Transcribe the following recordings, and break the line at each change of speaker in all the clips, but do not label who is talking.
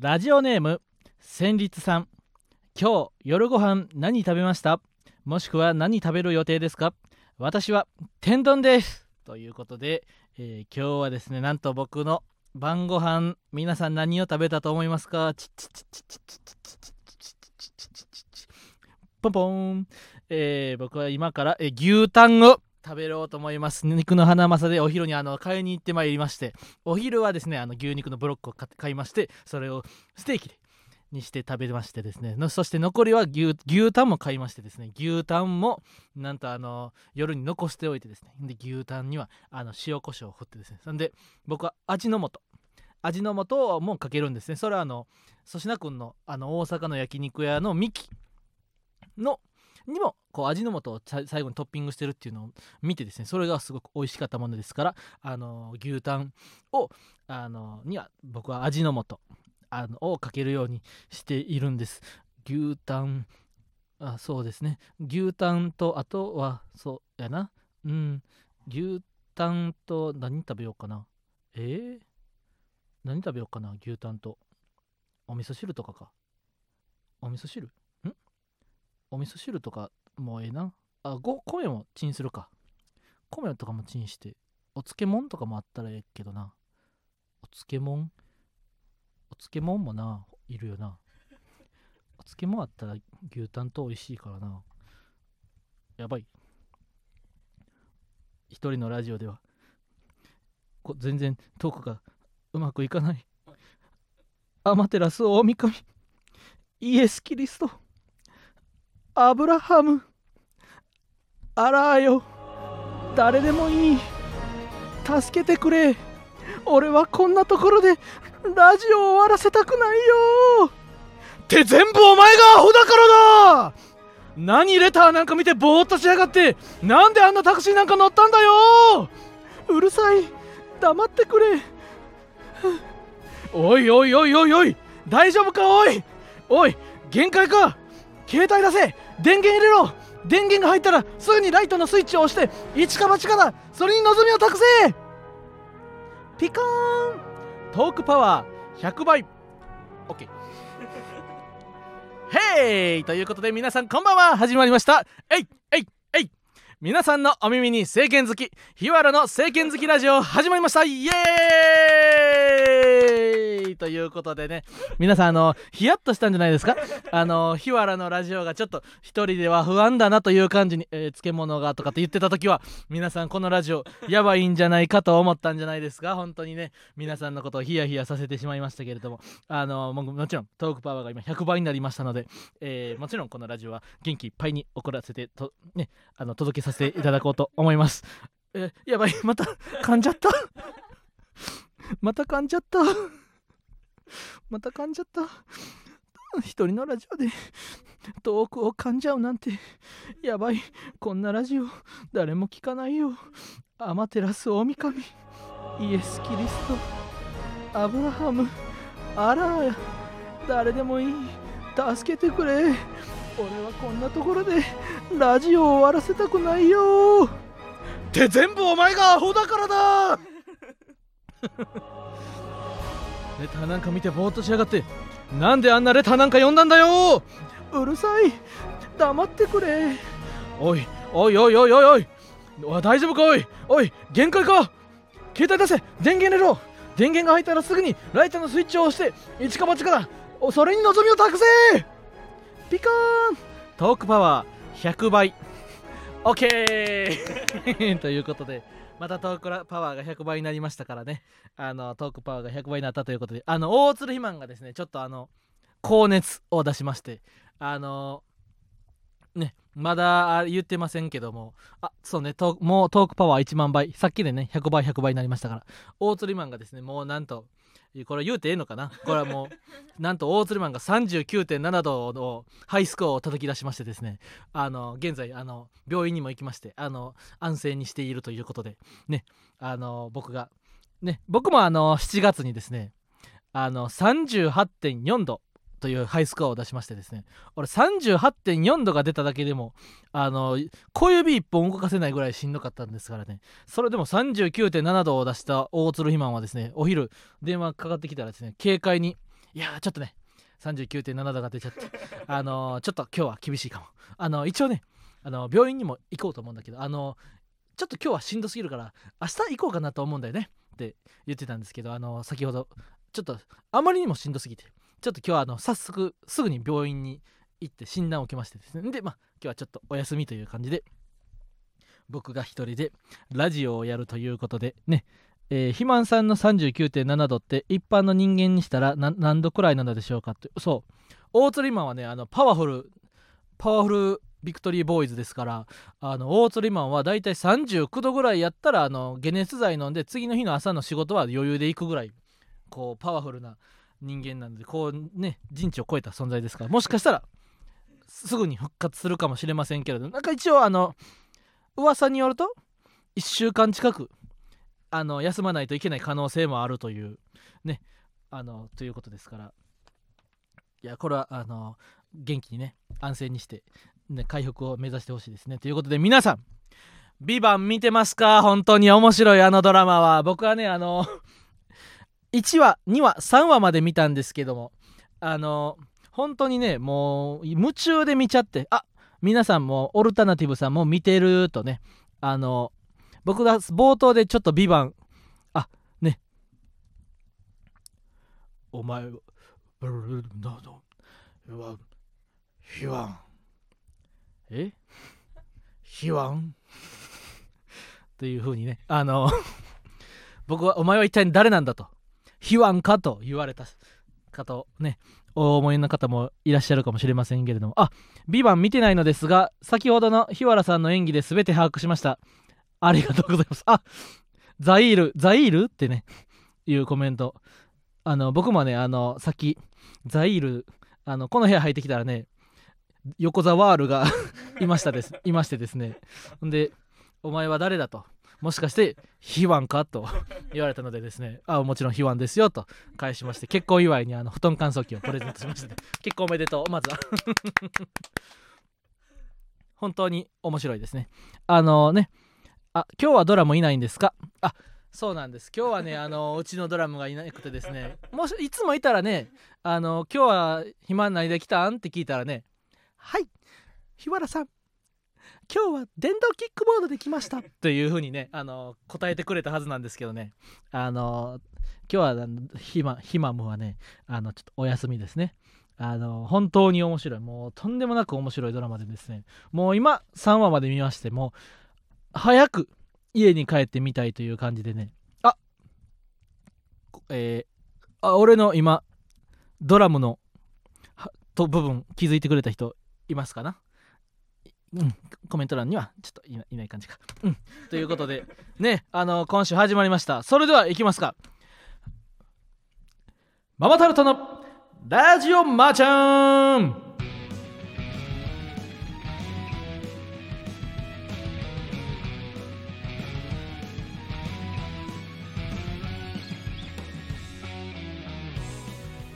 ラジオネーム戦律さん。今日夜ご飯何食べました？もしくは何食べる予定ですか？私は天丼です。ということで、えー今日はですねなんと僕の晩ご飯皆さん何を食べたと思いますか？チッチッチッチッチッチッチッチッチッチッチッチッチッチッチッチッチッポンポン、えー僕は今から、えー牛タンを食べようと思います。肉のハナマサでお昼にあの買いに行ってまいりましてお昼はですねあの牛肉のブロックを買いましてそれをステーキでにして食べましてですね。そして残りは牛牛タンも買いましてですね。牛タンもなんとあの夜に残しておいてですね。で牛タンにはあの塩コショウを振ってですね。そんで僕は味の素味の素をもうかけるんですね。それはあの粗品君のあの大阪の焼肉屋のミキのにもこう味の素を最後にトッピングしてるっていうのを見てですねそれがすごく美味しかったものですからあの牛タンをあのには僕は味の素あのをかけるようにしているんです牛タンあそうですね牛タンとあとはそうやなうん牛タンと何食べようかなえー、何食べようかな牛タンとお味噌汁とかかお味噌汁？お味噌汁とかもええな。あご米もチンするか。米とかもチンして。お漬物とかもあったらええけどな。お漬物？お漬物もないるよな。お漬物あったら牛タンと美味しいからな。やばい。一人のラジオでは。こ全然トークがうまくいかない。アマテラス大神。イエス・キリスト。アブラハム。アラーよ。誰でもいい。助けてくれ。俺はこんなところでラジオを終わらせたくないよ。って全部お前がアホだからだ。何レターなんか見てぼーっとしやがって。なんであんなタクシーなんか乗ったんだよ。うるさい。黙ってくれ。おいおいおいおいおい。大丈夫かおい。おい限界か。携帯出せ。電源入れろ。電源が入ったらすぐにライトのスイッチを押して一か八かだそれに望みを託せ。ピカーン。トークパワー100倍 OK ヘイ！ということで皆さんこんばんは。始まりました。えいえいえい！皆さんのお耳に政権好き日原の政権好きラジオ始まりました。イエーイ！ということでね皆さんあのヒヤッとしたんじゃないですか？あの日原のラジオがちょっと一人では不安だなという感じに、えー漬物がとかって言ってた時は皆さんこのラジオやばいんじゃないかと思ったんじゃないですか？本当にね皆さんのことをヒヤヒヤさせてしまいましたけれどもあのももちろんトークパワーが今100倍になりましたので、えーもちろんこのラジオは元気いっぱいに送らせてと、ね、あの届けさせていただこうと思います。えやばい。また噛んじゃった。また噛んじゃった。また噛んじゃった。一人のラジオでトークを噛んじゃうなんて。やばい。こんなラジオ誰も聞かないよ。アマテラス大神。イエス・キリスト。アブラハム。アラー誰でもいい。助けてくれ。俺はこんなところでラジオを終わらせたくないよ。って全部お前がアホだからだ。レターなんか見てぼーっとしやがって。なんであんなレターなんか読んだんだよ。うるさい。黙ってくれ。おいおいおいおいおいおい。おい大丈夫かおい。おい限界か。携帯出せ。電源入れろ。電源が入ったらすぐにライトのスイッチを押して一か八かだおそれに望みを託せピカーン。トークパワー。100倍。OK ということでまたトークパワーが100倍になりましたからね。あのトークパワーが100倍になったということであの大鶴ひまんがですねちょっとあの高熱を出しましてあのねまだ言ってませんけどもあそうねもうトークパワー1万倍。さっきでね100倍100倍になりましたから。大鶴ひまんがですねもうなんとこれ言うてええのかな？これはもう なんと大鶴マンが39.7度のハイスコアを叩き出しましてですね。あの現在あの病院にも行きましてあの安静にしているということで。ねあの僕がね僕もあの7月にですねあの38.4度というハイスコアを出しましてですね。俺38.4度が出ただけでもあの小指一本動かせないぐらいしんどかったんですからね。それでも39.7度を出した大鶴ひまんはですねお昼電話かかってきたらですね軽快にいやちょっとね39.7度が出ちゃってあのちょっと今日は厳しいかも。あの一応ねあの病院にも行こうと思うんだけどあのちょっと今日はしんどすぎるから明日行こうかなと思うんだよねって言ってたんですけどあの先ほどちょっとあまりにもしんどすぎてちょっと今日はあの早速すぐに病院に行って診断を受けましてですね。でまあ今日はちょっとお休みという感じで僕が一人でラジオをやるということでね。えー肥満さんの39.7度って一般の人間にしたら何度くらいなのでしょうかって。そう。大釣りマンはねあのパワフルパワフルビクトリーボーイズですからあの大釣りマンはだいたい39度ぐらいやったらあの解熱剤飲んで次の日の朝の仕事は余裕で行くぐらいこうパワフルな人間なのでこうね人知を超えた存在ですからもしかしたらすぐに復活するかもしれませんけれどなんか一応あの噂によると1週間近くあの休まないといけない可能性もあるというねあのということですからいやこれはあの元気にね安静にして、ね、回復を目指してほしいですねということで皆さん「ビバン見てますか？本当に面白いあのドラマは。僕はねあの1話2話3話まで見たんですけどもあの本当にねもう夢中で見ちゃってあ皆さんもオルタナティブさんも見てるとねあの僕が冒頭でちょっとビバンあね。お前はなどはヒワン。え？ヒワン？というふうにねあの僕はお前は一体誰なんだと。ヒワンかと言われた方をねお思いの方もいらっしゃるかもしれませんけれども。あビバン見てないのですが先ほどの日原さんの演技で全て把握しました。ありがとうございます。あザイールザイールってねいうコメント。あの僕もねあのさっきザイールあのこの部屋入ってきたらね横澤ワールが いましたですいましてですね。んでお前は誰だと。もしかしてヒワンかと言われたのでですねあもちろんヒワンですよと返しまして結婚祝いにあの布団乾燥機をプレゼントしました、ね、結婚おめでとうまずは。本当に面白いですね。あのねあ今日はドラムいないんですか？あそうなんです。今日はねあのうちのドラムがいなくてですねもしいつもいたらねあの今日は暇ないで来たん？って聞いたらねはい日原さん。今日は電動キックボードで来ました。というふうにねあの答えてくれたはずなんですけどね。あの今日はヒマヒマムはねあのちょっとお休みですね。あの本当に面白い。もうとんでもなく面白いドラマでですね。もう今3話まで見ましても早く家に帰ってみたいという感じでね。あえー、あ俺の今ドラムのと部分気づいてくれた人いますかな？うん、コメント欄にはちょっといないない感じか。うん、ということでねあの今週始まりました。それではいきますか。ママタルトのラジオマーちゃん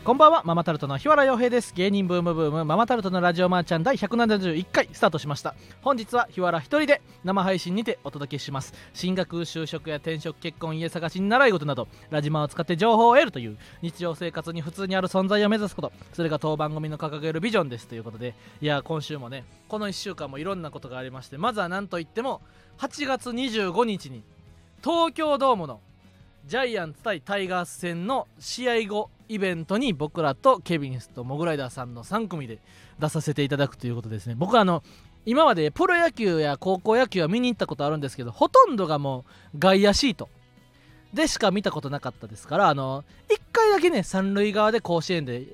こんばんはママタルトの日原洋平です。芸人ブームブームママタルトのラジオマーちゃん第171回スタートしました。本日は日原一人で生配信にてお届けします。進学就職や転職結婚家探しに習い事などラジマを使って情報を得るという日常生活に普通にある存在を目指すこと。それが当番組の掲げるビジョンです。ということでいや今週もねこの1週間もいろんなことがありましてまずは何といっても8月25日に東京ドームのジャイアンツ対タイガース戦の試合後イベントに僕らとケビンスとモグライダーさんの3組で出させていただくということですね僕はあの今までプロ野球や高校野球は見に行ったことあるんですけどほとんどがもう外野シート。でしか見たことなかったですからあの1回だけね三塁側で甲子園で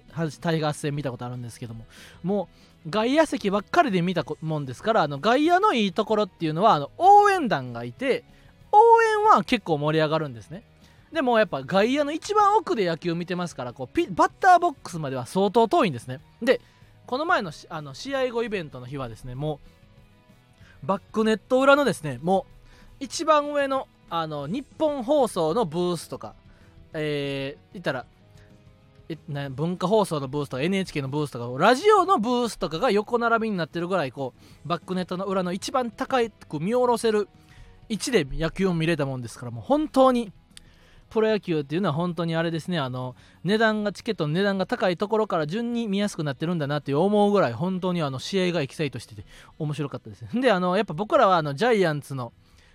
タイガース戦見たことあるんですけどももう外野席ばっかりで見たもんですからあの外野のいいところっていうのはあの応援団がいて応援は結構盛り上がるんですね。でもやっぱ外野の一番奥で野球を見てますからこうピバッターボックスまでは相当遠いんですね。でこの前のあの試合後イベントの日はですねもうバックネット裏のですねもう一番上のあの日本放送のブースとかえー、言ったらえな文化放送のブースとか NHK のブースとかラジオのブースとかが横並びになってるぐらいこうバックネットの裏の一番高く見下ろせる位置で野球を見れたもんですからもう本当にプロ野球っていうのは本当にあれですね。あの値段がチケットの値段が高いところから順に見やすくなってるんだなって思うぐらい本当にあの試合がエキサイトしてて面白かったです。であのやっぱ僕らはあのジャイアンツの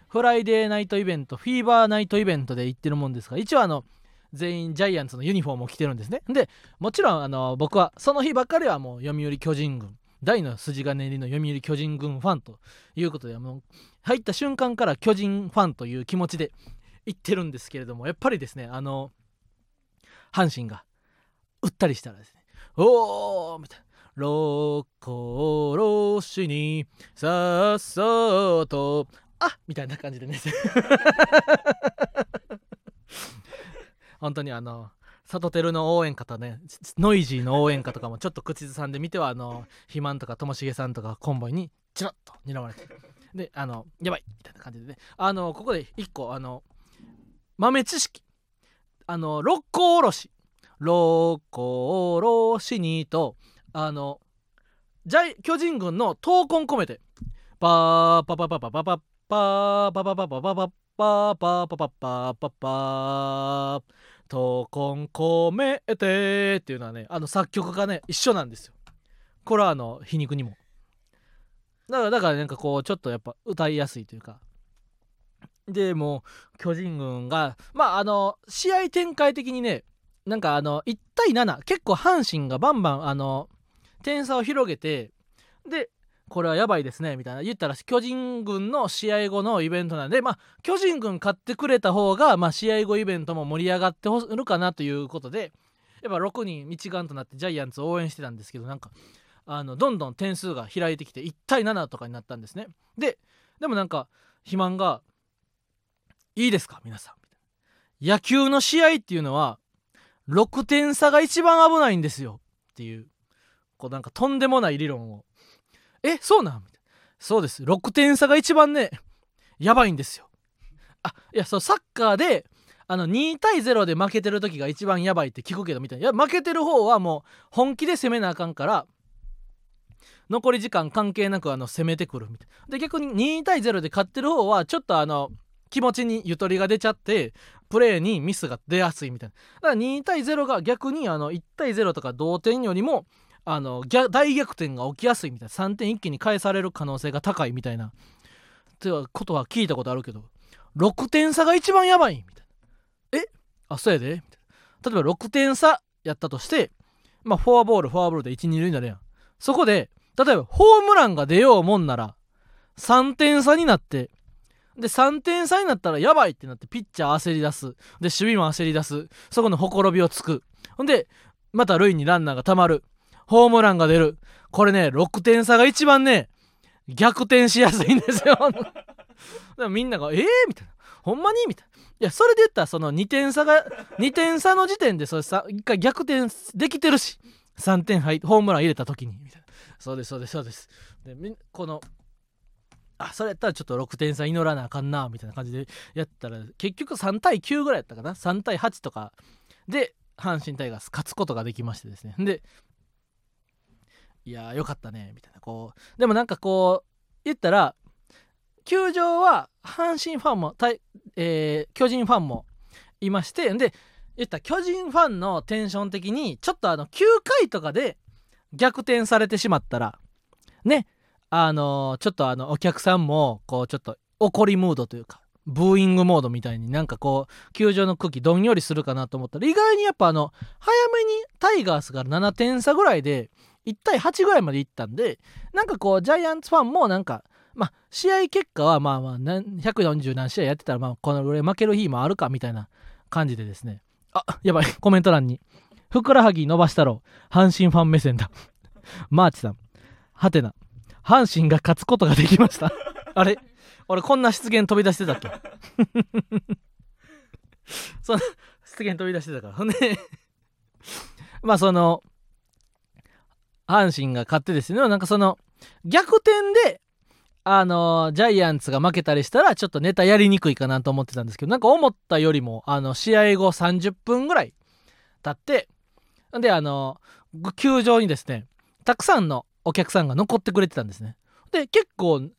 フライデーナイトイベントフィーバーナイトイベントで行ってるもんですが一応あの全員ジャイアンツのユニフォームを着てるんですね。でもちろんあの僕はその日ばっかりはもう読売巨人軍大の筋金入りの読売巨人軍ファンということでもう入った瞬間から巨人ファンという気持ちで言ってるんですけれどもやっぱりですねあの阪神が打ったりしたらですねおーみたいな「ロコロシにさっさとあみたいな感じでね。本当にあのサトテルの応援歌とねノイジーの応援歌とかもちょっと口ずさんで見てはあの肥満とかともしげさんとかコンボイにチラッと睨まれて。であのやばい！みたいな感じでね。あのここで一個あの豆知識。あの六甲おろし。六甲おろしにとあのジャイ巨人軍の闘魂込めて。パーパパパパパパパーパパパパパパパーパーパパパパパー闘魂込めてっていうのはねあの作曲がね一緒なんですよこれはあの皮肉にもだからだからなんかこうちょっとやっぱ歌いやすいというかでもう巨人軍がまああの試合展開的にねなんかあの1対7結構阪神がバンバンあの点差を広げてでこれはやばいですねみたいな言ったら巨人軍の試合後のイベントなんでまあ巨人軍勝ってくれた方が、まあ、試合後イベントも盛り上がってほるかなということでやっぱ6人一丸となってジャイアンツを応援してたんですけどなんかあのどんどん点数が開いてきて1対7とかになったんですね。ででもなんか肥満がいいですか？皆さん。野球の試合っていうのは6点差が一番危ないんですよ。っていうこうなんかとんでもない理論を。えそうなん？そうです。6点差が一番ねやばいんですよ。あいやそうサッカーであの2対0で負けてる時が一番やばいって聞くけどみたいな。いや負けてる方はもう本気で攻めなあかんから残り時間関係なくあの攻めてくるみたいな。で逆に2対0で勝ってる方はちょっとあの気持ちにゆとりが出ちゃってプレーにミスが出やすいみたいな。だから2対0が逆にあの1対0とか同点よりもあの大逆転が起きやすいみたいな。3点一気に返される可能性が高いみたいな。ってことは聞いたことあるけど6点差が一番やばいみたいな。え？あそうやで。みたいな例えば6点差やったとしてまあフォアボールフォアボールで12塁になるやん。そこで例えばホームランが出ようもんなら3点差になってで3点差になったらやばいってなってピッチャー焦り出す。で守備も焦り出す。そこのほころびをつく。ほんでまた塁にランナーがたまる。ホームランが出る。これね6点差が一番ね逆転しやすいんですよ。だからみんなが「えー?」みたいな「ほんまに?」みたいな。いやそれで言ったらその2点差が2点差の時点でそれさ1回逆転できてるし。3点入ホームラン入れた時に。みたいな。そうですそうですそうです。でこのあそれやったらちょっと6点差祈らなあかんなみたいな感じでやったら結局3対9ぐらいやったかな。3対8とかで阪神タイガース勝つことができましてですね。でいやよかったねみたいなこう。でもなんかこう言ったら球場は阪神ファンもえー、巨人ファンもいましてで言った巨人ファンのテンション的にちょっとあの9回とかで逆転されてしまったらねあの、ちょっとあのお客さんもこうちょっと怒りムードというかブーイングモードみたいになんかこう球場の空気どんよりするかなと思ったら意外にやっぱあの早めにタイガースが7点差ぐらいで1対8ぐらいまでいったんでなんかこうジャイアンツファンもなんかまあ試合結果はまあまあ140何試合やってたらまあこのぐらい負ける日もあるかみたいな感じでですね。あやばい。コメント欄に。ふくらはぎ伸ばしたろ。阪神ファン目線だ。マーチさん。はてな。阪神が勝つことができました。あれ？俺こんな失言飛び出してたっけ？その失言飛び出してたから。ほんでまあその阪神が勝ってですね。なんかその逆転であのジャイアンツが負けたりしたらちょっとネタやりにくいかなと思ってたんですけどなんか思ったよりもあの試合後30分ぐらい経ってであの球場にですねたくさんのお客さんが残ってくれてたんですね。で結構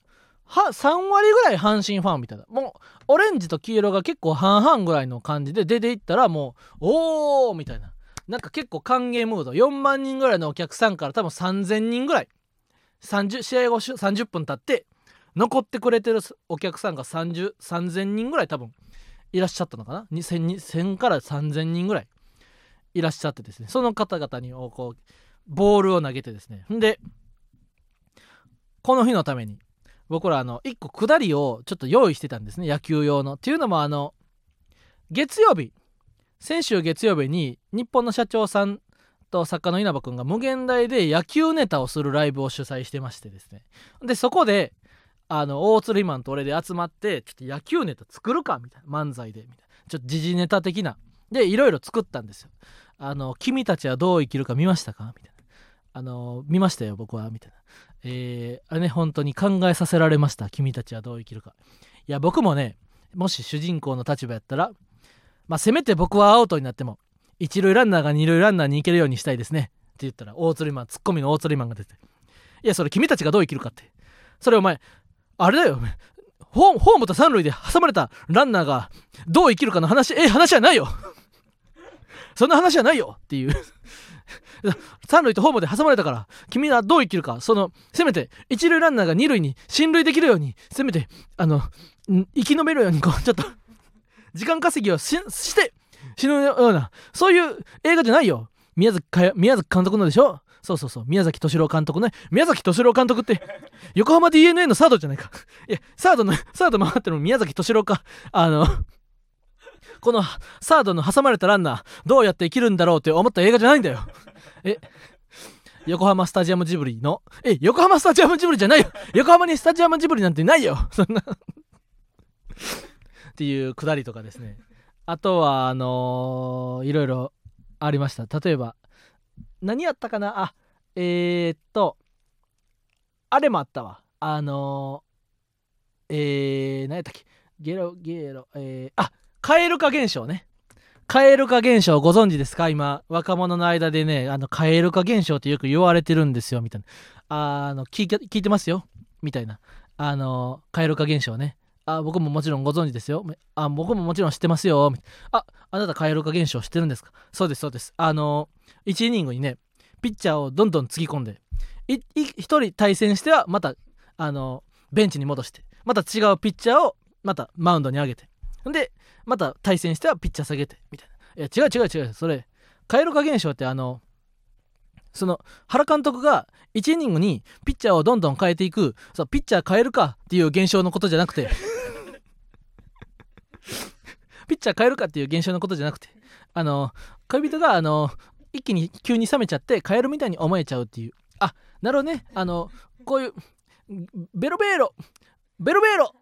は3割ぐらい阪神ファンみたいな。もうオレンジと黄色が結構半々ぐらいの感じで出ていったらもうおーみたいな。なんか結構歓迎ムード。4万人ぐらいのお客さんから多分3000人ぐらい。30試合後30分経って残ってくれてるお客さんが3000人ぐらい多分いらっしゃったのかな。2000, 2000から3000人ぐらいいらっしゃってですね。その方々にこうボールを投げてですね。んでこの日のために僕らあの1個下りをちょっと用意してたんですね。野球用の。っていうのもあの月曜日先週月曜日に日本の社長さんと作家の稲葉君が無限大で野球ネタをするライブを主催してましてですね。でそこであの大鶴ひまんと俺で集まってちょっと野球ネタ作るかみたいな漫才でみたいな。ちょっと時事ネタ的な。でいろいろ作ったんですよ。あの君たちはどう生きるか見ましたかみたいな。あの見ましたよ僕はみたいな。えー、あれね本当に考えさせられました君たちはどう生きるか。いや僕もねもし主人公の立場やったらまあせめて僕はアウトになっても一塁ランナーが二塁ランナーに行けるようにしたいですね。って言ったら大釣りマンツッコミの大釣りマンが出ていやそれ君たちがどう生きるかって。それお前あれだよホームと三塁で挟まれたランナーがどう生きるかの話ええ話じゃないよ。そんな話じゃないよっていう。三塁とホームで挟まれたから君はどう生きるか。そのせめて一塁ランナーが二塁に進塁できるようにせめてあの生き延びるようにこうちょっと 時間稼ぎをして死ぬようなそういう映画じゃないよ。宮崎宮崎監督のでしょ。そうそうそう。宮崎敏郎監督ね。宮崎敏郎監督って横浜 d n a のサードじゃないか。いやサードのサード回ってるの宮崎敏郎か。あのこのサードの挟まれたランナーどうやって生きるんだろうって思った映画じゃないんだよ。え横浜スタジアムジブリの？え横浜スタジアムジブリじゃないよ。横浜にスタジアムジブリなんてないよ。そんな。っていうくだりとかですね。あとはあのー、いろいろありました。例えば何やったかな？あえー、っとあれもあったわ。あのー、えー、何やったっけ？ゲロゲロえー、あ蛙化現象ね。蛙化現象ご存知ですか？今若者の間でねあの蛙化現象ってよく言われてるんですよみたいな。あの聞い聞いてますよ？みたいな。あの蛙化現象ね。あ僕ももちろんご存知ですよ。あ僕ももちろん知ってますよ。ああなた蛙化現象知ってるんですか？そうですそうです。あの1イニングにねピッチャーをどんどんつぎ込んで1人対戦してはまたあのベンチに戻してまた違うピッチャーをまたマウンドに上げて。でまた対戦してはピッチャー下げてみたいな。いや違う違う違う。それ蛙化現象ってあのその原監督が1イニングにピッチャーをどんどん変えていくそうピッチャー変えるかっていう現象のことじゃなくて。ピッチャー変えるかっていう現象のことじゃなくて。あの恋人があの一気に急に冷めちゃって変えるみたいに思えちゃうっていう。あなるほどね。あのこういうベロベーロベロベロ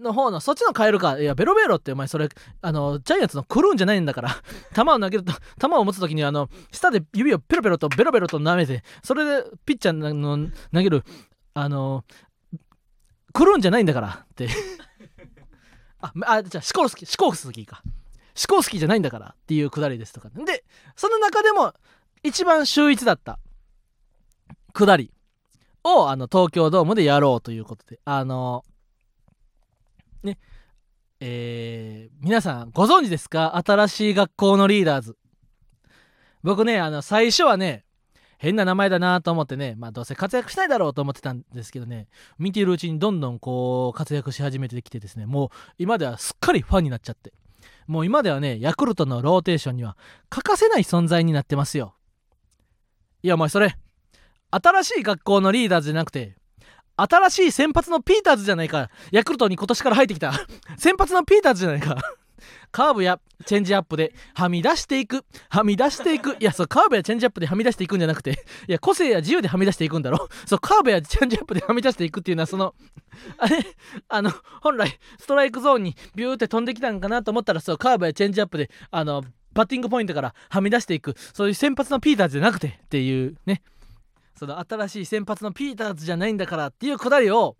の方のそっちの変えるか。いやベロベロってお前それあのジャイアンツのクルーンじゃないんだから。球を投げると球を持つ時にあの舌で指をペロペロとベロベロと舐めてそれでピッチャーの投げるあのクルーンじゃないんだからって。ああじゃあシコルスキーシコルスキーか。シコルスキーじゃないんだからっていうくだりですとか。でその中でも一番秀逸だったくだりをあの東京ドームでやろうということであのね。えー、皆さんご存知ですか？新しい学校のリーダーズ。僕ねあの最初はね変な名前だなと思ってねまあどうせ活躍しないだろうと思ってたんですけどね見ているうちにどんどんこう活躍し始めてきてですねもう今ではすっかりファンになっちゃって。もう今ではねヤクルトのローテーションには欠かせない存在になってますよ。いやお前それ新しい学校のリーダーズじゃなくて新しい先発のピーターズじゃないか。ヤクルトに今年から入ってきた。先発のピーターズじゃないか。カーブやチェンジアップではみ出していく。はみ出していく。いやそうカーブやチェンジアップではみ出していくんじゃなくていや個性や自由ではみ出していくんだろ。そうカーブやチェンジアップではみ出していくっていうのはそのあれあの本来ストライクゾーンにビューって飛んできたんかなと思ったらそうカーブやチェンジアップであのバッティングポイントからはみ出していく。そういう先発のピーターズじゃなくてっていうね。その新しい先発のピーターズじゃないんだからっていうくだりを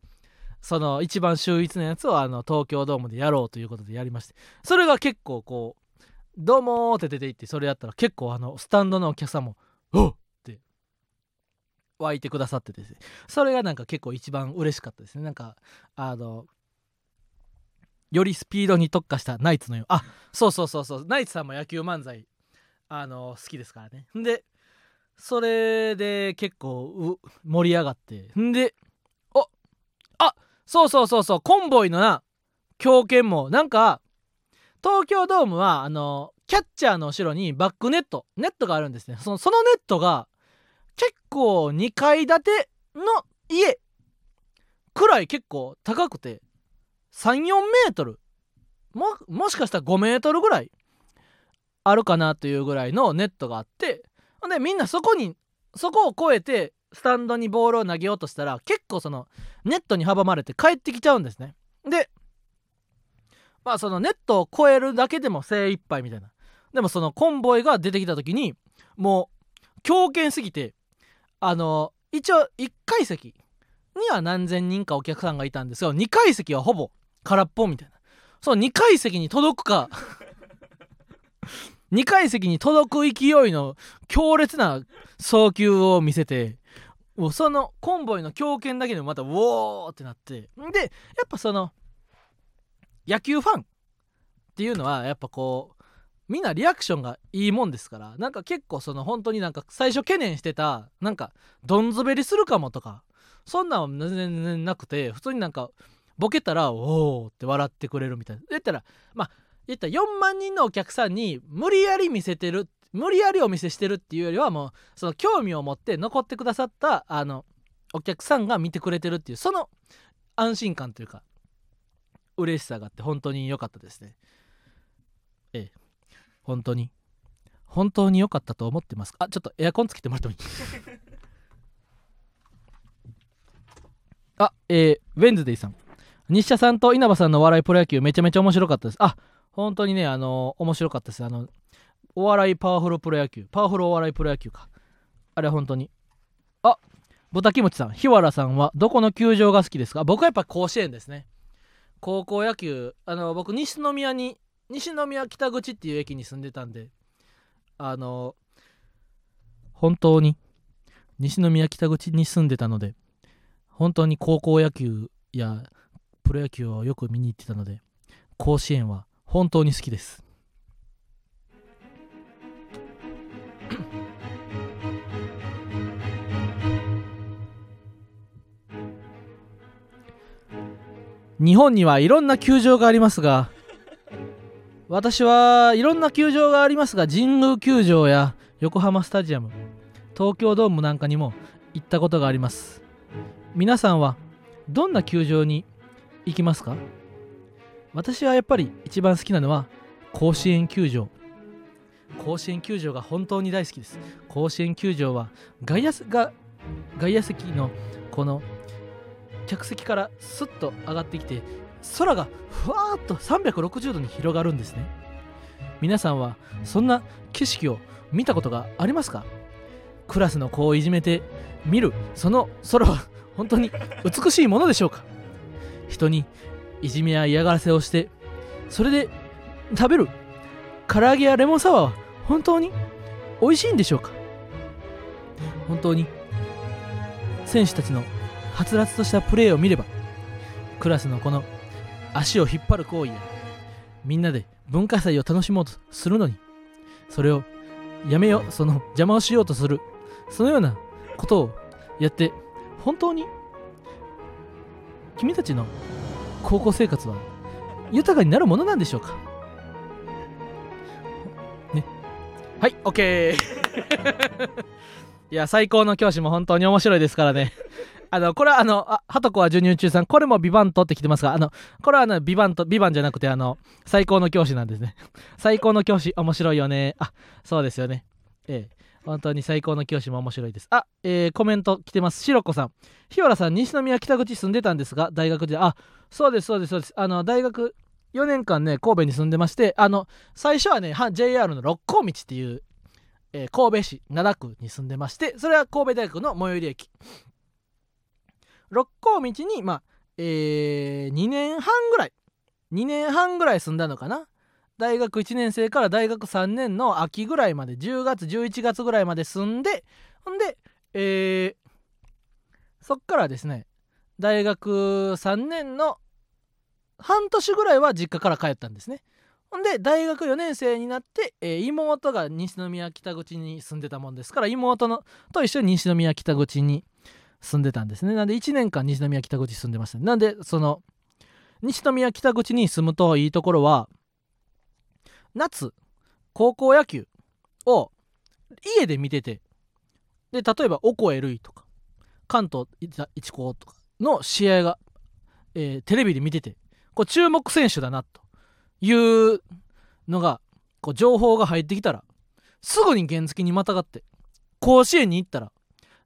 その一番秀逸なやつをあの東京ドームでやろうということでやりましてそれが結構こう「どうも」って出ていってそれやったら結構あのスタンドのお客さんも「おっ!」って湧いてくださってですね。それがなんか結構一番嬉しかったですね。なんかあのよりスピードに特化したナイツのよあそうそうそうそう。ナイツさんも野球漫才あの好きですからね。でそれで結構盛り上がって。んでああそうそうそうそうコンボイのな狂犬もなんか東京ドームはあのキャッチャーの後ろにバックネットネットがあるんですね。そのそのネットが結構2階建ての家くらい結構高くて34メートルももしかしたら5メートルぐらいあるかなというぐらいのネットがあってほんでみんなそこにそこを越えてスタンドにボールを投げようとしたら結構そのネットに阻まれて帰ってきちゃうんですね。でまあそのネットを越えるだけでも精一杯みたいな。でもそのコンボイが出てきた時にもう強肩すぎてあの一応1階席には何千人かお客さんがいたんですが2階席はほぼ空っぽみたいな。その2階席に届くか。2階席に届く勢いの強烈な送球を見せてそのコンボイの強肩だけでもまたウォーってなってでやっぱその野球ファンっていうのはやっぱこうみんなリアクションがいいもんですからなんか結構その本当になんか最初懸念してたなんかどんずべりするかもとかそんなんは全然なくて普通になんかボケたらおおって笑ってくれるみたいな。言ったらまあ言ったら4万人のお客さんに無理やり見せてる無理やりお見せしてるっていうよりはもうその興味を持って残ってくださったあのお客さんが見てくれてるっていうその安心感というか嬉しさがあって本当に良かったですね。ええ。本当に。本当に良かったと思ってます。あちょっとエアコンつけてもらってもいい？あえー、ウェンズデイさん。日社さんと稲葉さんの笑いプロ野球めちゃめちゃ面白かったです。あ本当にねあの、面白かったです。あのお笑いパワフルプロ野球。パワフルお笑いプロ野球か。あれは本当に。あ豚キムチさん。日原さんはどこの球場が好きですか？僕はやっぱ甲子園ですね。高校野球。あの僕西宮に西宮北口っていう駅に住んでたんで。あの本当に西宮北口に住んでたので本当に高校野球やプロ野球をよく見に行ってたので甲子園は本当に好きです。日本にはいろんな球場がありますが私はいろんな球場がありますが神宮球場や横浜スタジアム東京ドームなんかにも行ったことがあります。皆さんはどんな球場に行きますか？私はやっぱり一番好きなのは甲子園球場。甲子園球場が本当に大好きです。甲子園球場は外野が外野席のこの客席からスッと上がってきて空がふわっと360度に広がるんですね。皆さんはそんな景色を見たことがありますか？クラスの子をいじめて見るその空は本当に美しいものでしょうか？人にいじめや嫌がらせをしてそれで食べる。唐揚げやレモンサワーは本当に美味しいんでしょうか？本当に選手たちのはつらつとしたプレーを見ればクラスのこの足を引っ張る行為やみんなで文化祭を楽しもうとするのにそれをやめようその邪魔をしようとするそのようなことをやって本当に君たちの高校生活は豊かになるものなんでしょうか？ねはい OK いや最高の教師も本当に面白いですからね あの、これはあの、あ、はとこは授乳中さん、これもビバントって来てますが、あの、これはあの、ビバント、ビバンじゃなくて、あの、最高の教師なんですね。最高の教師、面白いよね。あ、そうですよね。ええ。本当に最高の教師も面白いです。あ、えー、コメント来てます。しろこさん。日原さん、西宮北口住んでたんですが、大学で。あ、そうです、そうです、そうです。あの、大学4年間ね、神戸に住んでまして、あの、最初はね、JR の六甲道っていう、えー、神戸市灘区に住んでまして、それは神戸大学の最寄り駅。六甲道に、まあ、えー、2年半ぐらい、2年半ぐらい住んだのかな。大学1年生から大学3年の秋ぐらいまで、10月、11月ぐらいまで住んで、ほんで、えー、そっからですね大学3年の半年ぐらいは実家から帰ったんですね。ほんで大学4年生になって、えー、妹が西宮北口に住んでたもんですから妹のと一緒に西宮北口に住んでたんですね。なんで1年間西宮北口住んでましたなんでその西宮北口に住むといいところは夏高校野球を家で見ててで例えばおこえるいとか関東一高とかの試合が、えー、テレビで見ててこう注目選手だなというのがこう情報が入ってきたらすぐに原付にまたがって甲子園に行ったら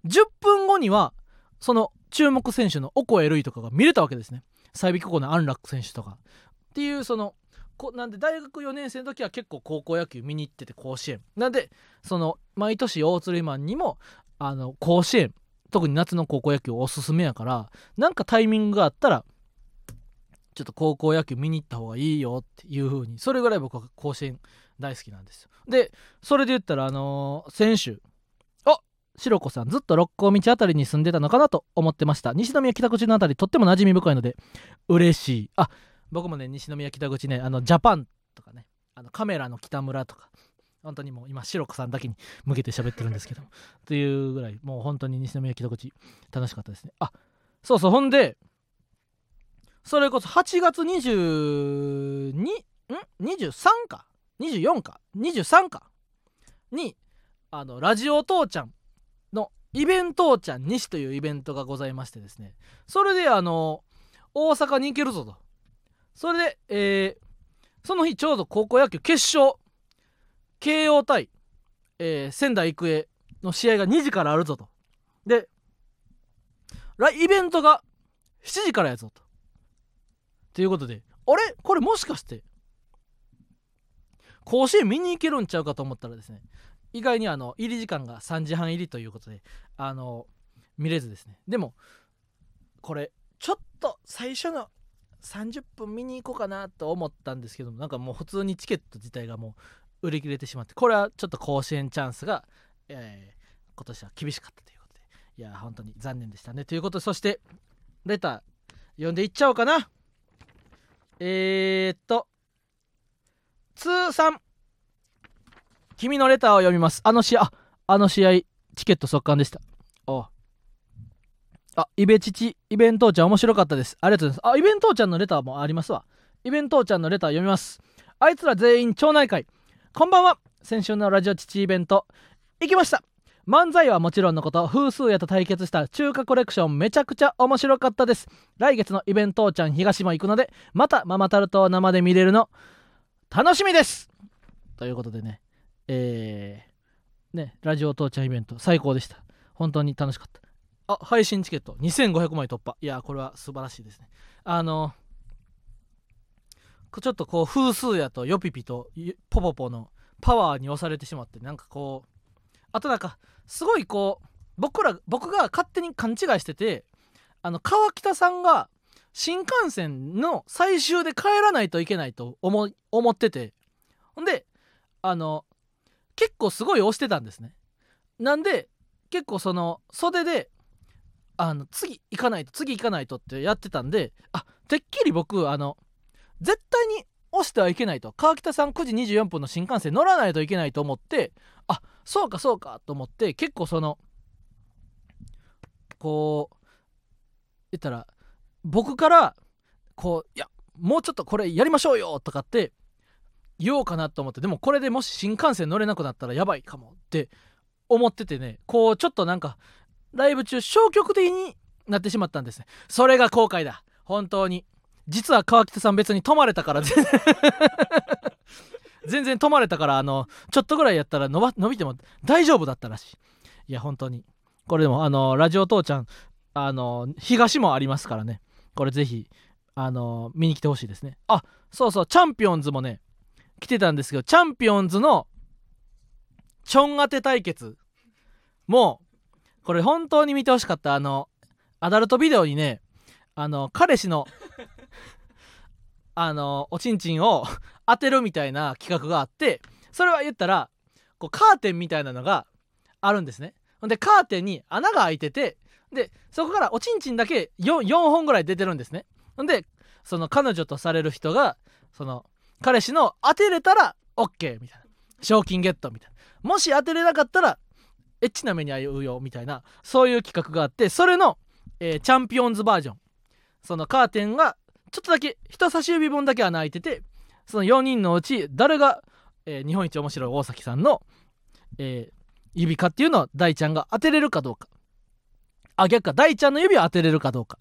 10分後にはその注目選手のオコエルイとかが見れたわけですね。済美高校の安楽選手とか。っていうそのこなんで大学4年生の時は結構高校野球見に行ってて甲子園。なんでその毎年大鶴マンにもあの甲子園特に夏の高校野球おすすめやからなんかタイミングがあったらちょっと高校野球見に行った方がいいよっていう風にそれぐらい僕は甲子園大好きなんですよ。でそれで言ったらあのー、先週あ白子さんずっと六甲道あたりに住んでたのかなと思ってました。西宮北口のあたりとっても馴染み深いので嬉しい。あ僕もね西宮北口ねあのジャパンとかねあのカメラの北村とか本当にもう今白子さんだけに向けて喋ってるんですけど というぐらいもう本当に西宮北口楽しかったですね。あそうそうほんでそれこそ8月22ん？23か？24か？23か？にあのラジオ父ちゃんのイベントーちゃん西というイベントがございましてですね。それであの大阪に行けるぞと。それで、えー、その日ちょうど高校野球決勝慶応対、えー、仙台育英の試合が2時からあるぞと。でイベントが7時からやぞと。ということであれ？これもしかして甲子園見に行けるんちゃうかと思ったらですね意外にあの入り時間が3時半入りということであの見れずですね。でもこれちょっと最初の30分見に行こうかなと思ったんですけどなんかもう普通にチケット自体がもう売り切れてしまってこれはちょっと甲子園チャンスが、えー、今年は厳しかったということでいや本当に残念でしたね。ということでそしてレター読んでいっちゃおうかな。えー、っと通算。君のレターを読みます。あの試合あの試合チケット速乾でした。あイベチチイベントちゃん面白かったです。ありがとうございます。あイベントちゃんのレターもありますわ。イベントーちゃんのレター読みます。あいつら全員町内会。こんばんは。先週のラジオ父イベント。行きました。漫才はもちろんのこと風数屋と対決した中華コレクションめちゃくちゃ面白かったです。来月のイベントちゃん東も行くのでまたママタルトを生で見れるの楽しみです。ということでねえー、ねラジオ父ちゃんイベント最高でした。本当に楽しかった。あ配信チケット。2500枚突破。いやこれは素晴らしいですね。あのちょっとこう風数屋とヨピピとポポポのパワーに押されてしまってなんかこうあとなんかすごいこう僕ら僕が勝手に勘違いしててあの川北さんが新幹線の最終で帰らないといけないと思思ってて。ほんであの結構すごい押してたんですね。なんで結構その袖であの次行かないと次行かないとってやってたんであてっきり僕あの絶対に押してはいけないと。川北さん9時24分の新幹線乗らないといけないと思ってあそうかそうかと思って結構そのこう言ったら僕からこういやもうちょっとこれやりましょうよとかって言おうかなと思ってでもこれでもし新幹線乗れなくなったらやばいかもって思っててねこうちょっとなんかライブ中消極的になってしまったんですね。それが後悔だ。本当に。実は川北さん別に泊まれたから 全然止まれたからあのちょっとぐらいやったら伸ば伸びても大丈夫だったらしい。いや本当に。これでもあのラジオ父ちゃんあの東もありますからね。これぜひあの見に来てほしいですね。あそうそうチャンピオンズもね来てたんですけどチャンピオンズのちょん当て対決もうこれ本当に見てほしかった。あのアダルトビデオにねあの彼氏のあのおちんちんを当てるみたいな企画があってそれは言ったらこうカーテンみたいなのがあるんですね。でカーテンに穴が開いててでそこからおちんちんだけ 4, 4本ぐらい出てるんですね。んでその彼女とされる人がその彼氏の当てれたら OK みたいな。賞金ゲットみたいな。もし当てれなかったらエッチな目に遭うよみたいな。そういう企画があってそれの、えー、チャンピオンズバージョン。そのカーテンがちょっとだけ人差し指分だけ穴開いててその4人のうち誰が、えー、日本一面白い大崎さんの、えー、指かっていうのを大ちゃんが当てれるかどうか。あ逆か大ちゃんの指を当てれるかどうか。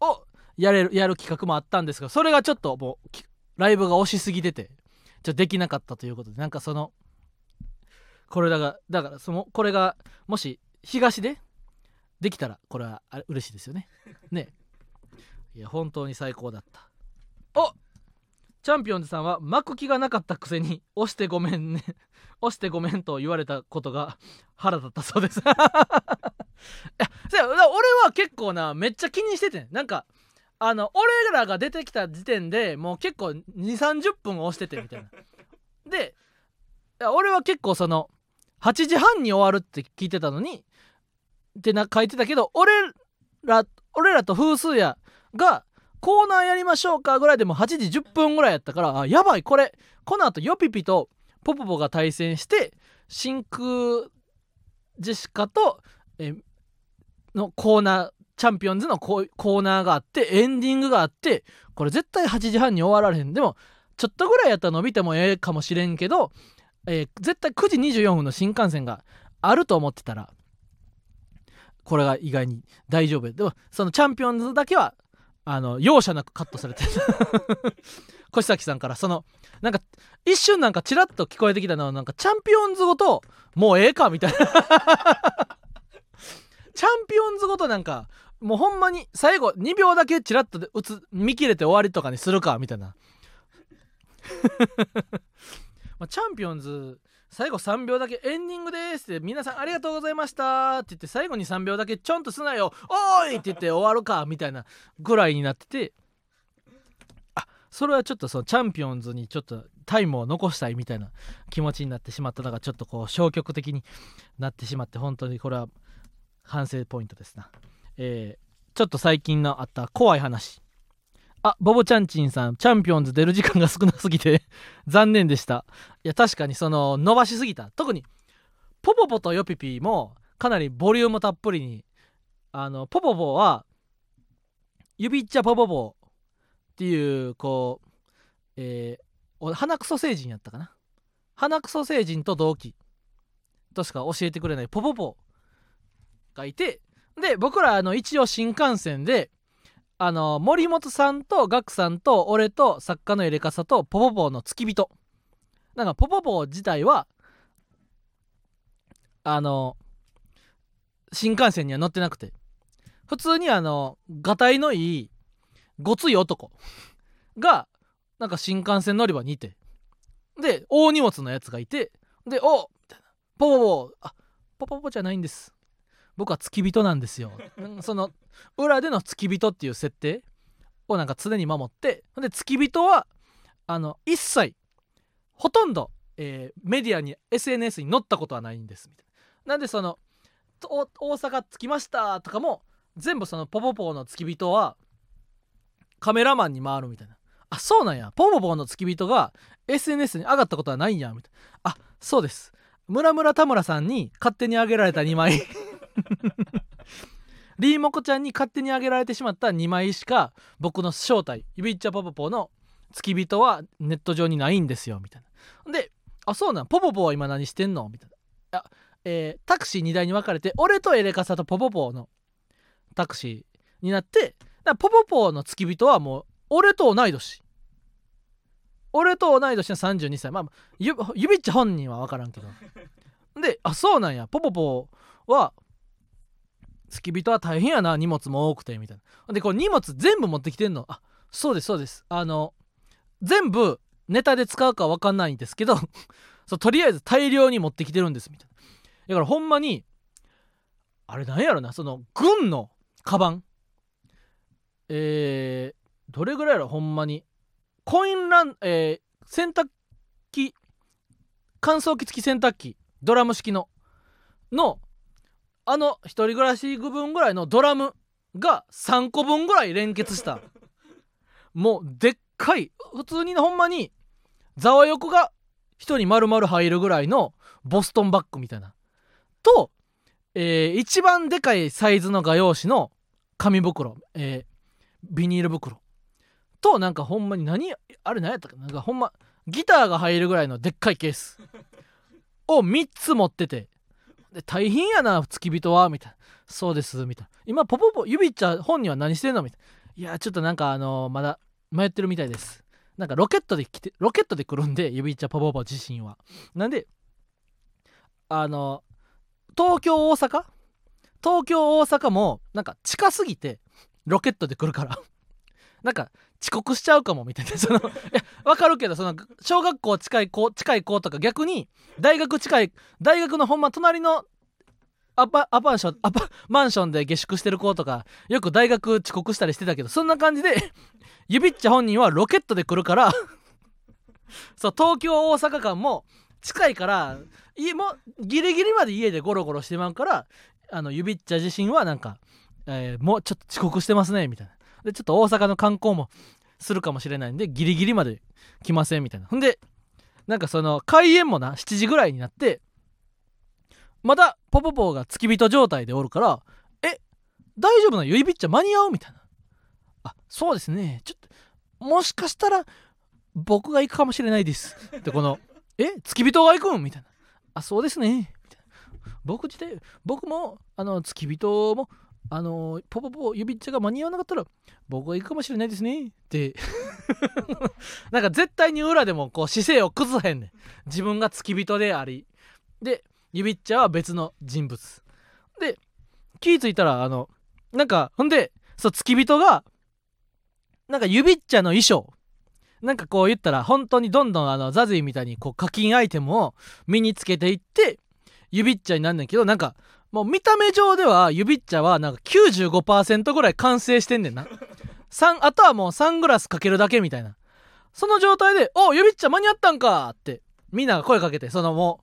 をやれるやる企画もあったんですがそれがちょっともうライブが押しすぎててちょできなかったということでなんかそのこれだがだからそのこれがもし東でできたらこれはあれ嬉しいですよね。ね。いや本当に最高だった。おチャンピオンズさんは巻く気がなかったくせに押してごめんね。押してごめんと言われたことが腹立ったそうです。いや俺は結構なめっちゃ気にしててなんかあの俺らが出てきた時点でもう結構2 3 0分押しててみたいな。で俺は結構その8時半に終わるって聞いてたのにってな書いてたけど俺ら俺らと風数やがコーナーやりましょうかぐらいでも8時10分ぐらいやったからあやばいこれこのあとヨピピとポポポが対戦して真空ジェシカとえのコーナーチャンピオンズのコーナーがあってエンディングがあってこれ絶対8時半に終わられへん。でもちょっとぐらいやったら伸びてもええかもしれんけど、えー、絶対9時24分の新幹線があると思ってたらこれが意外に大丈夫。でもそのチャンピオンズだけはあの容赦なくカットされてる。越崎さんからそのなんか一瞬なんかチラッと聞こえてきたのはなんかチャンピオンズごともうええかみたいな。チャンピオンズごとなんかもうほんまに最後2秒だけチラッとで打つ見切れて終わりとかにするかみたいな。まあ、チャンピオンズ最後3秒だけエンディングですって皆さんありがとうございました。って言って最後に3秒だけちょんとすなよ。おいって言って終わるかみたいなぐらいになってて。あそれはちょっとそのチャンピオンズにちょっとタイムを残したいみたいな気持ちになってしまったのがちょっとこう消極的になってしまって本当にこれは反省ポイントですな。えー、ちょっと最近のあった怖い話。あ、ボボチャンチンさん、チャンピオンズ出る時間が少なすぎて 残念でした。いや、確かにその、伸ばしすぎた。特に、ポポポとヨピピも、かなりボリュームたっぷりに、あの、ポポポは、指っちゃポポポっていう、こう、えー、鼻くそ星人やったかな？鼻くそ星人と同期としか教えてくれないポポポがいて、で、僕ら、あの、一応新幹線で、あの森本さんとガクさんと俺と作家のエレカサとポポポの付き人。なんかポポポ自体はあの新幹線には乗ってなくて。普通にあのがたいのいいごつい男がなんか新幹線乗り場にいて。で大荷物のやつがいて。で「おみたいな「ポポポあポポポじゃないんです。僕は付き人なんですよ。その裏での付き人っていう設定をなんか常に守ってで付き人はあの一切ほとんど、えー、メディアに SNS に載ったことはないんです。みたいななんでその大阪着きましたとかも全部そのポポポの付き人はカメラマンに回るみたいな。あそうなんや。ポポポの付き人が SNS に上がったことはないんやみたいな。あそうです。村村田村さんに勝手にあげられた2枚。リーモコちゃんに勝手にあげられてしまった2枚しか僕の正体ゆびっちゃポポポの付き人はネット上にないんですよみたいな。であそうなんポポポは今何してんの？みたいな。あえー、タクシー2台に分かれて俺とエレカサとポポポのタクシーになってポポポの付き人はもう俺と同い年。俺と同い年の32歳。まあゆゆびっち本人は分からんけど。であそうなんや。ポポポは付き人は大変やな荷物も多くてみたいな。でこれ荷物全部持ってきてんの。あそうですそうです。あの全部ネタで使うか分かんないんですけど そうとりあえず大量に持ってきてるんですみたいな。だからほんまにあれなんやろなその軍のカバン。えー、どれぐらいやろほんまに。コインラン、えー、洗濯機乾燥機付き洗濯機ドラム式ののあの一人暮らし具分ぐらいのドラムが3個分ぐらい連結した。もうでっかい普通にほんまにざわ横が1人丸々入るぐらいのボストンバッグみたいな。と、えー、一番でかいサイズの画用紙の紙袋、えー、ビニール袋。となんかほんまに何あれ何やったかな。んかほんまギターが入るぐらいのでっかいケースを3つ持ってて。で大変やな付き人はみたいな。そうですみたいな。今ポポポ指ちゃん本人は何してんの？みたいな。いやちょっとなんかあのー、まだ迷ってるみたいです。なんかロケットで来てロケットで来るんで指っちゃポポポ自身は。なんであのー、東京大阪？東京大阪もなんか近すぎてロケットで来るから。なんか遅刻しちゃうかもみたいな。そのいや分かるけどその小学校近い子近い子とか逆に大学近い大学のほんま隣のアパアパンションアパマンションで下宿してる子とかよく大学遅刻したりしてたけどそんな感じで指っちゃ本人はロケットで来るからそう東京大阪間も近いから家もギリギリまで家でゴロゴロしてまうからあの指っちゃ自身はなんか、えー、もうちょっと遅刻してますねみたいな。でちょっと大阪の観光もするかもしれないんでギリギリまで来ませんみたいな。ほんでなんかその開演もな7時ぐらいになってまだポポポが付き人状態でおるからえ大丈夫な指っちゃ間に合うみたいな。あそうですね。ちょっともしかしたら僕が行くかもしれないです。でこの え付き人が行くん？みたいな。あそうですね。僕自体僕もあの付き人もあのポポポ指っちゃが間に合わなかったら僕が行くかもしれないですね。って。なんか絶対に裏でもこう姿勢を崩さへんねん。自分が付き人であり。で指っちゃは別の人物。で気ぃ付いたらあのなんかほんでそう付き人がなんか指っちゃの衣装。なんかこう言ったら本当にどんどんあのザズイみたいにこう課金アイテムを身につけていって指っちゃになんねんけどなんかもう見た目上では指っちゃはなんか95%ぐらい完成してんねんな。あとはもうサングラスかけるだけみたいな。その状態で「お指っちゃ間に合ったんか!」ってみんなが声かけてそのも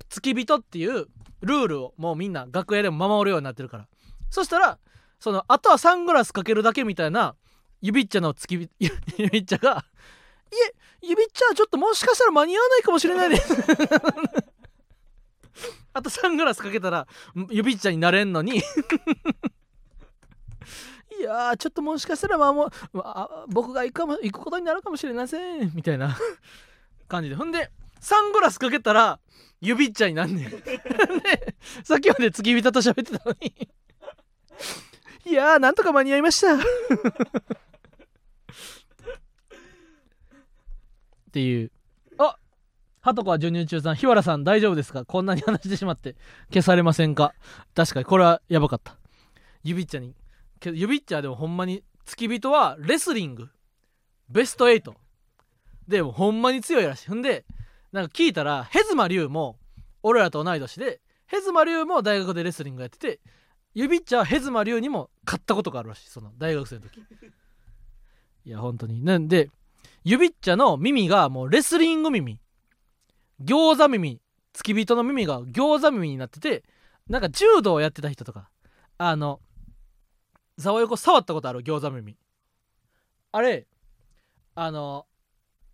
う付き人っていうルールをもうみんな楽屋でも守るようになってるから。そしたらそのあとはサングラスかけるだけみたいな指っちゃの付き 指っちゃが「いえ指っちゃちょっともしかしたら間に合わないかもしれないです」あとサングラスかけたら指っちゃんになれんのに。いやちょっともしかしたらまあもう、まあ、僕が行くかも行くことになるかもしれません。みたいな。感じで。ほんでサングラスかけたら指っちゃになんねん。さっきまで付き人と喋ってたのに。いやーなんとか間に合いました。っていう。はとこは授乳中さん、日原さん大丈夫ですか？こんなに話してしまって消されませんか？確かにこれはやばかった。指っちゃに。けど指っちゃでもほんまに付き人はレスリング、ベスト8。でもほんまに強いらしい。ほんで、なんか聞いたら、ヘズマ龍も俺らと同い年で、ヘズマ龍も大学でレスリングやってて、指っちゃはヘズマ龍にも勝ったことがあるらしい。その大学生の時。いや、本当に。なんで、指っちゃの耳がもうレスリング耳。餃子耳付き人の耳が餃子耳になっててなんか柔道やってた人とかあのざわ横触ったことある？餃子耳。あれあの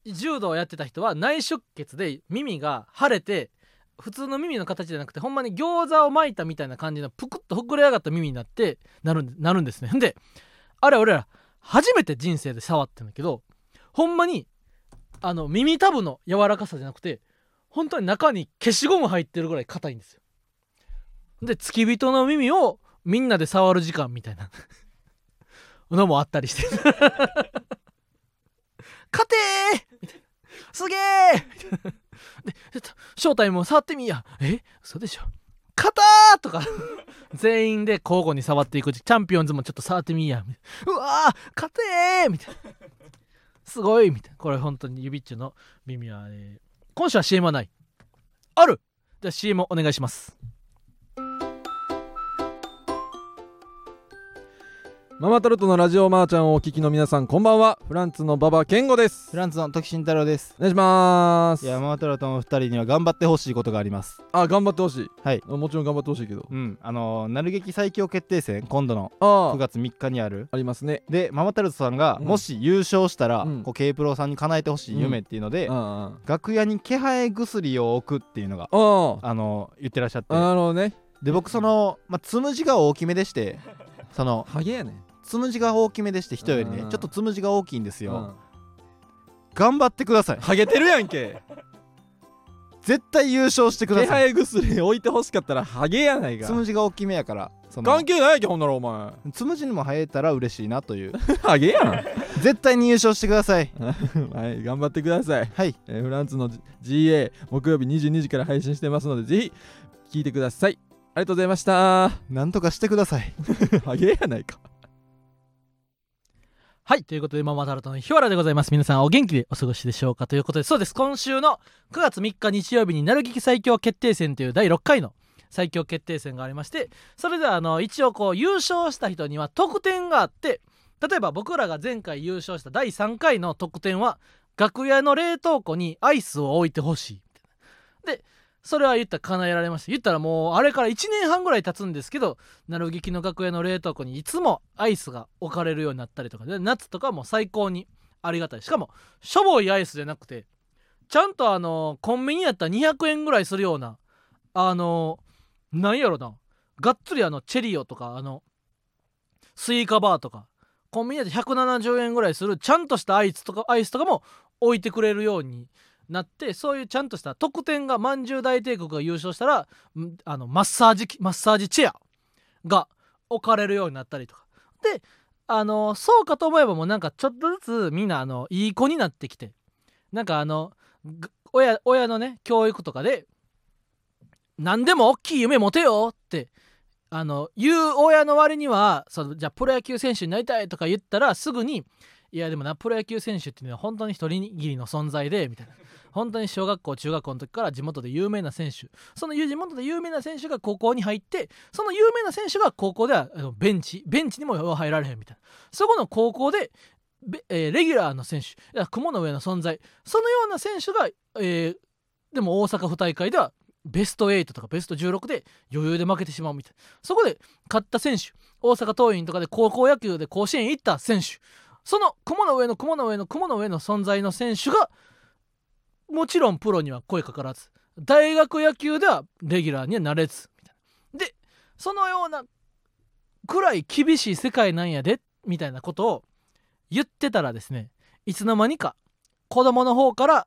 柔道やってた人は内出血で耳が腫れて普通の耳の形じゃなくてほんまに餃子を巻いたみたいな感じのぷくっと膨れ上がった耳になってなるなるんですね。であれ俺ら初めて人生で触ってんだけどほんまにあの耳たぶの柔らかさじゃなくて本当に中に消しゴム入ってるぐらい硬いんですよ。で付き人の耳をみんなで触る時間みたいな。のもあったりして。勝てーみたいな。すげえみたいな。で正体も触ってみや。え？嘘でしょ。勝たとか。全員で交互に触っていくチャンピオンズもちょっと触ってみや。みうわー勝てーみたいな。すごいみたいな。これ本当に指っちゅの耳はね今週は CM はない。ある。じゃあ CM お願いします。
ママタルトのラジオマーちゃんをお聞きの皆さんこんばんは。フランツの馬場健吾です。
フランスの時慎太郎です。
お願いします。
いやママタルトの2人には頑張ってほしいことがあります。
あ頑張ってほしい。
はい。
もちろん頑張ってほしいけど。
うん。あのー、なる劇最強決定戦今度の
あ
9
あ
月3日にある。
ありますね。
でママタルトさんが
うん。
もし優勝したら、
うん。
こう K プロさんに叶えてほしい夢っていうので、
あ
楽屋に気配薬を置くっていうのが
あ
のー言ってらっしゃって。
あなるほどね。
で僕その、まあ、つむじが大きめでしてその
ハゲやね
つむじが大きめでして人よりね
うん。
ちょっとつむじが大きいんですよ、
うん。
頑張ってください。
ハゲてるやんけ。
絶対優勝してくだ
気
さい。
配薬置いてほしかったらハゲやないか。
つむじが大きめやからその。
関係ないやんけほんならお前。
つむじにも生えたら嬉しいなという。
ハゲやん。
絶対に優勝してください。
はい頑張ってください、
はい。
えーフランツの GA 木曜日22時から配信してますのでぜひ聞いてください。ありがとうございました。
なんとかしてください。
ハゲやないか
はいということでママタルトの日原でございます。皆さんお元気でお過ごしでしょうかということで。そうです。今週の9月3日日曜日になる劇最強決定戦という第6回の最強決定戦がありましてそれではあの一応こう優勝した人には得点があって例えば僕らが前回優勝した第3回の得点は楽屋の冷凍庫にアイスを置いてほしい。でそれは言ったら叶えられました。言ったらもうあれから1年半ぐらい経つんですけどなる劇の楽屋の冷凍庫にいつもアイスが置かれるようになったりとか。で夏とかも最高にありがたい。しかもしょぼいアイスじゃなくてちゃんとあのコンビニやったら200円ぐらいするようなあのなんやろな。がっつりあのチェリオとかあのスイカバーとかコンビニで170円ぐらいするちゃんとしたアイスとかアイスとかも置いてくれるようになってそういうちゃんとした特典がまんじゅう大帝国が優勝したらあのマッサージマッサージチェアが置かれるようになったりとか。であのそうかと思えばもうなんかちょっとずつみんなあのいい子になってきて。なんかあの親親のね教育とかで何でも大きい夢持てよってあの言う親の割にはそのじゃあプロ野球選手になりたいとか言ったらすぐにいやでもなプロ野球選手っていうのは本当に一人握りの存在でみたいな。本当に小学校中学校の時から地元で有名な選手。その地元で有名な選手が高校に入ってその有名な選手が高校ではベンチベンチにも入られへんみたいな。そこの高校で、えーレギュラーの選手いや雲の上の存在。そのような選手が、えーでも大阪府大会ではベスト8とかベスト16で余裕で負けてしまうみたいな。そこで勝った選手大阪桐蔭とかで高校野球で甲子園行った選手。その雲の上の雲の上の雲の上の存在の選手がもちろんプロには声かからず大学野球ではレギュラーにはなれず。みたいなでそのようなくらい厳しい世界なんやでみたいなことを言ってたらですねいつの間にか子供の方から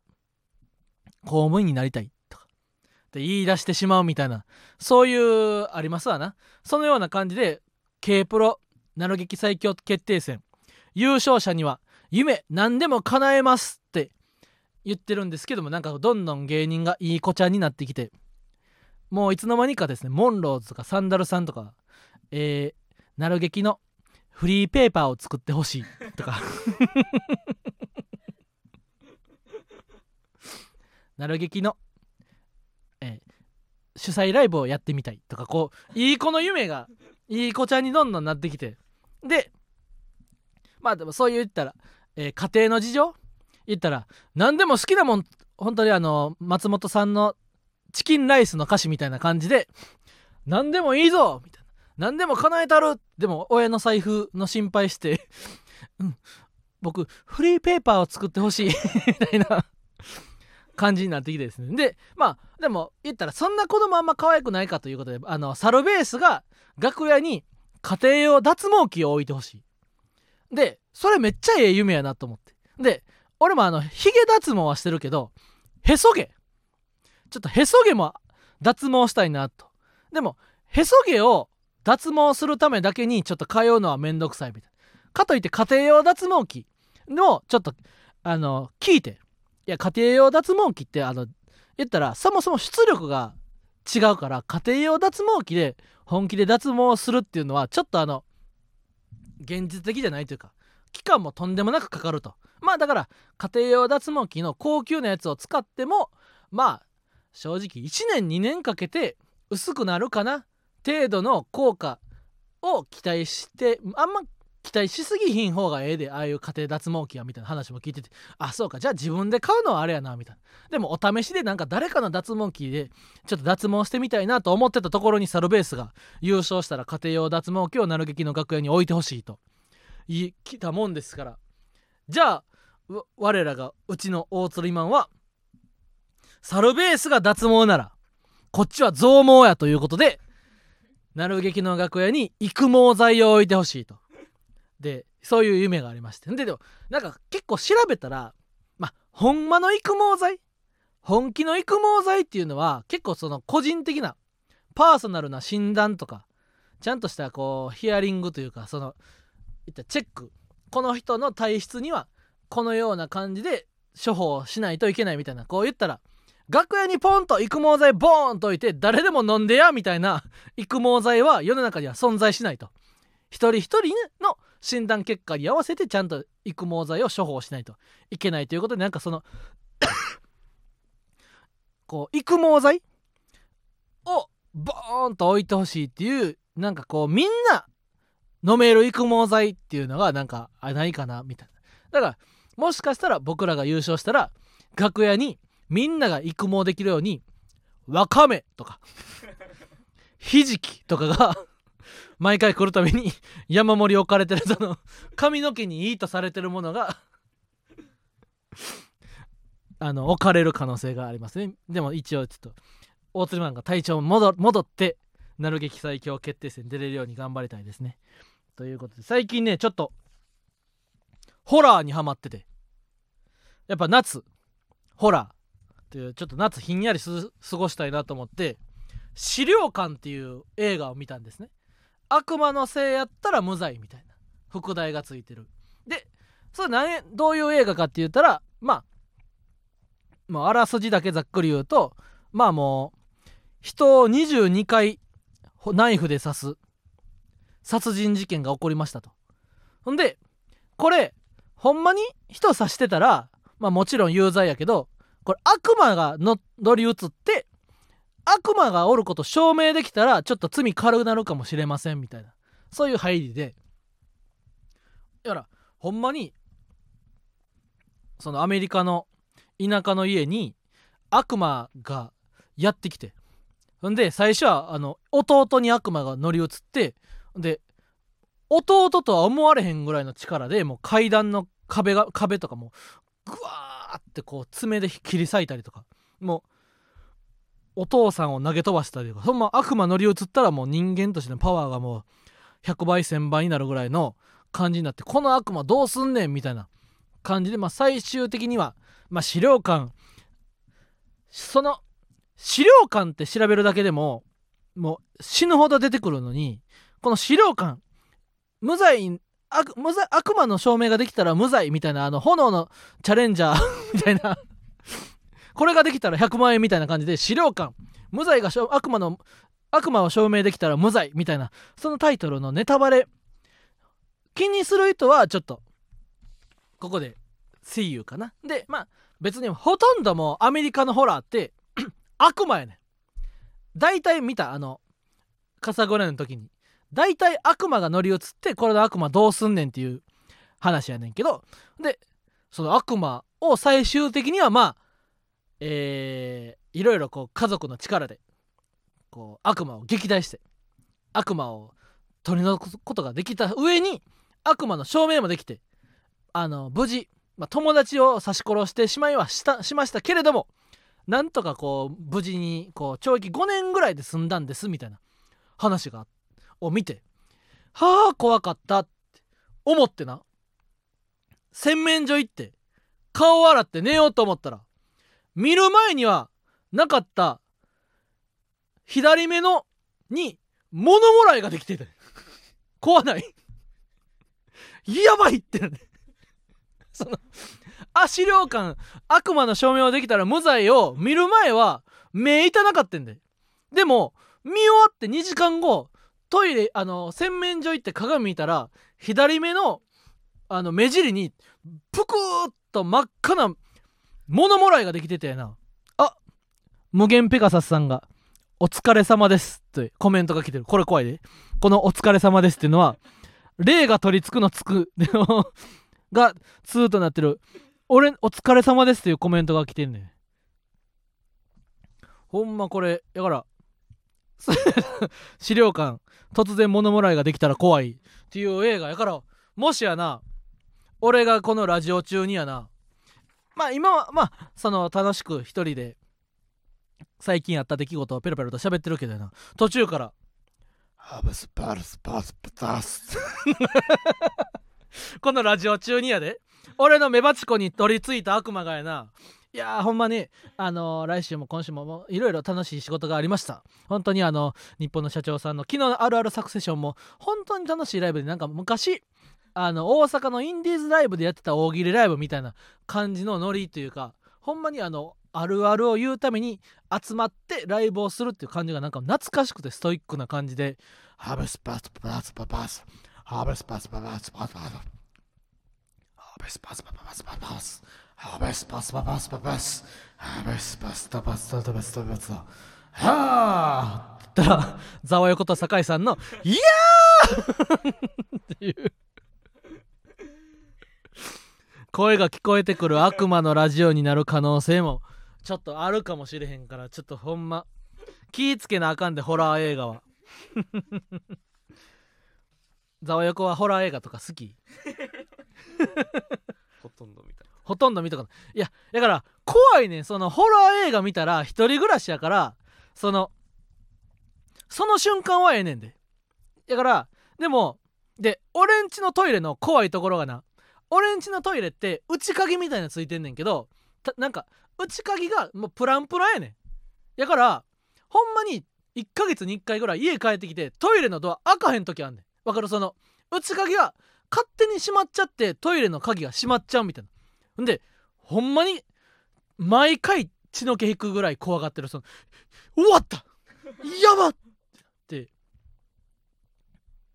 公務員になりたいとかって言い出してしまうみたいなそういうありますわな。そのような感じで K プロナロ劇最強決定戦優勝者には夢何でも叶えます。言ってるんですけどもなんかどんどん芸人がいい子ちゃんになってきて。もういつの間にかですねモンローズとかサンダルさんとかえー、なる劇のフリーペーパーを作ってほしいとか。なる劇の、えー主催ライブをやってみたいとかこういい子の夢がいい子ちゃんにどんどんなってきて。でまあでもそう言ったら、えー家庭の事情言ったら何でも好きなもん本当にあの松本さんのチキンライスの歌詞みたいな感じで何でもいいぞみたいな。何でも叶えたる。でも親の財布の心配して うん。僕フリーペーパーを作ってほしい。みたいな感じになってきてですね。でまあでも言ったらそんな子供あんま可愛くないかということであのサルベースが楽屋に家庭用脱毛器を置いてほしい。でそれめっちゃええ夢やなと思って。で俺もあのヒゲ脱毛はしてるけどへそ毛。ちょっとへそ毛も脱毛したいなと。でもへそ毛を脱毛するためだけにちょっと通うのはめんどくさいみたいな。かといって家庭用脱毛器のちょっとあの聞いて。いや家庭用脱毛器ってあの言ったらそもそも出力が違うから家庭用脱毛器で本気で脱毛するっていうのはちょっとあの現実的じゃないというか期間もとんでもなくかかると。まあだから家庭用脱毛器の高級なやつを使ってもまあ正直1年2年かけて薄くなるかな程度の効果を期待してあんま期待しすぎひん方がええでああいう家庭脱毛器やみたいな話も聞いててあそうかじゃあ自分で買うのはあれやなみたいな。でもお試しでなんか誰かの脱毛器でちょっと脱毛してみたいなと思ってたところにサルベースが優勝したら家庭用脱毛器をなる劇の楽屋に置いてほしいと。来たもんですから。じゃあ我らがうちの大釣りマンはサルベースが脱毛ならこっちは増毛やということでなる劇の楽屋に育毛剤を置いてほしいと。でそういう夢がありまして。ででもなんか結構調べたらまあほんまの育毛剤本気の育毛剤っていうのは結構その個人的なパーソナルな診断とかちゃんとしたこうヒアリングというかそのいったチェック。この人の体質にはこのような感じで処方しないといけないみたいな。こう言ったら楽屋にポンと育毛剤ボーンと置いて誰でも飲んでやみたいな 育毛剤は世の中には存在しないと。一人一人の診断結果に合わせてちゃんと育毛剤を処方しないといけないということでなんかその こう育毛剤をボーンと置いてほしいっていうなんかこうみんな飲める育毛剤っていうのがなんかあないかなみたいな。だからもしかしたら僕らが優勝したら楽屋にみんなが育毛できるようにわかめとかひじきとかが毎回来るたびに山盛り置かれてるその髪の毛にいいとされてるものがあの置かれる可能性がありますね。でも一応ちょっと大鶴マンが体調戻戻ってなる劇最強決定戦出れるように頑張りたいですね。ということで最近ねちょっとホラーにハマってて。やっぱ夏ホラー。っていうちょっと夏ひんやり過ごしたいなと思って資料館っていう映画を見たんですね。悪魔のせいやったら無罪みたいな。副題がついてる。でそれ何どういう映画かって言ったらまあもうあらすじだけざっくり言うとまあもう人を22回ナイフで刺す。殺人事件が起こりましたと。ほんでこれほんまに人刺してたらまあもちろん有罪やけどこれ悪魔が乗り移って悪魔がおること証明できたらちょっと罪軽くなるかもしれませんみたいなそういう入りで。だからほんまにそのアメリカの田舎の家に悪魔がやってきてほんで最初はあの弟に悪魔が乗り移ってで弟とは思われへんぐらいの力でもう階段の壁が壁とかもグワーってこう爪で切り裂いたりとかもうお父さんを投げ飛ばしたりとかそんな悪魔乗り移ったらもう人間としてのパワーがもう100倍1000倍になるぐらいの感じになってこの悪魔どうすんねんみたいな感じで、まあ、最終的には、まあ、資料館その資料館って調べるだけでももう死ぬほど出てくるのにこの資料館無罪悪無罪悪魔の証明ができたら無罪みたいなあの炎のチャレンジャー みたいな。これができたら100万円みたいな感じで資料館無罪が悪魔の悪魔を証明できたら無罪みたいなそのタイトルのネタバレ。気にする人はちょっとここで「See you」かな。でまあ別にほとんどもうアメリカのホラーって 悪魔やねん。大体見たあのカサゴレの時に。大体悪魔が乗り移ってこれの悪魔どうすんねんっていう話やねんけど。でその悪魔を最終的にはまあえー、いろいろこう家族の力でこう悪魔を撃退して悪魔を取り除くことができた上に悪魔の証明もできてあの無事、まあ、友達を刺し殺してしまいはしたしましたけれどもなんとかこう無事にこう懲役5年ぐらいで済んだんですみたいな話があって。を見てはあ怖かったって思ってな。洗面所行って顔洗って寝ようと思ったら見る前にはなかった左目のに物もらいができてて。怖ない。やばいってねそのあ資料館悪魔の証明をできたら無罪を見る前は目痛なかったんで。でも見終わって2時間後トイレあの洗面所行って鏡見たら左目のあの目尻にぷくーっと真っ赤な物もらいができててな。あ無限ペガサスさんが「お疲れ様です」とコメントが来てる。これ怖いで。この「お疲れ様です」っていうのは霊が取り付くのつく がツーとなってる。俺お疲れ様ですっていうコメントが来てんねん。ほんまこれだから 資料館突然物もらいができたら怖いっていう映画やからもしやな俺がこのラジオ中にやな。まあ今はまあその楽しく一人で最近あった出来事をペロペロと喋ってるけどやな。途中から。
ハブスパルスパスパタス
このラジオ中にやで。俺のメバチコに取り付いた悪魔がやないやーほんまにあのー来週も今週もいろいろ楽しい仕事がありました。本当にあの日本の社長さんの昨日のあるあるサクセションも本当に楽しいライブでなんか昔あの大阪のインディーズライブでやってた大喜利ライブみたいな感じのノリというかほんまにあのあるあるを言うために集まってライブをするっていう感じがなんか懐かしくてストイックな感じで
ハブスパスパスパパスハブスパスパスパスパスハブスパスパスパスパスパスハブスパスパスパパスハブスパスパパスパパスパパスはあ
ったらざわよこと酒井さんの「い やー! 」っていう。声が聞こえてくる悪魔のラジオになる可能性もちょっとあるかもしれへんからちょっとほんま気ぃつけなあかんでホラー映画は。ざわよこはホラー映画とか好き？
ほとんどみた。い
ほとんど見たことない。やだから怖いねん。そのホラー映画見たら一人暮らしやからそのその瞬間はええねんで。だからでもで俺んちのトイレの怖いところがな。俺んちのトイレって内鍵みたいなついてんねんけどたなんか内鍵がもうプランプランやねん。だからほんまに1ヶ月に1回ぐらい家帰ってきてトイレのドア開かへん時あんねん。わかる？その内鍵が勝手に閉まっちゃってトイレの鍵が閉まっちゃうみたいな。んでほんまに毎回血の気引くぐらい怖がってるその終わったやばっ!って。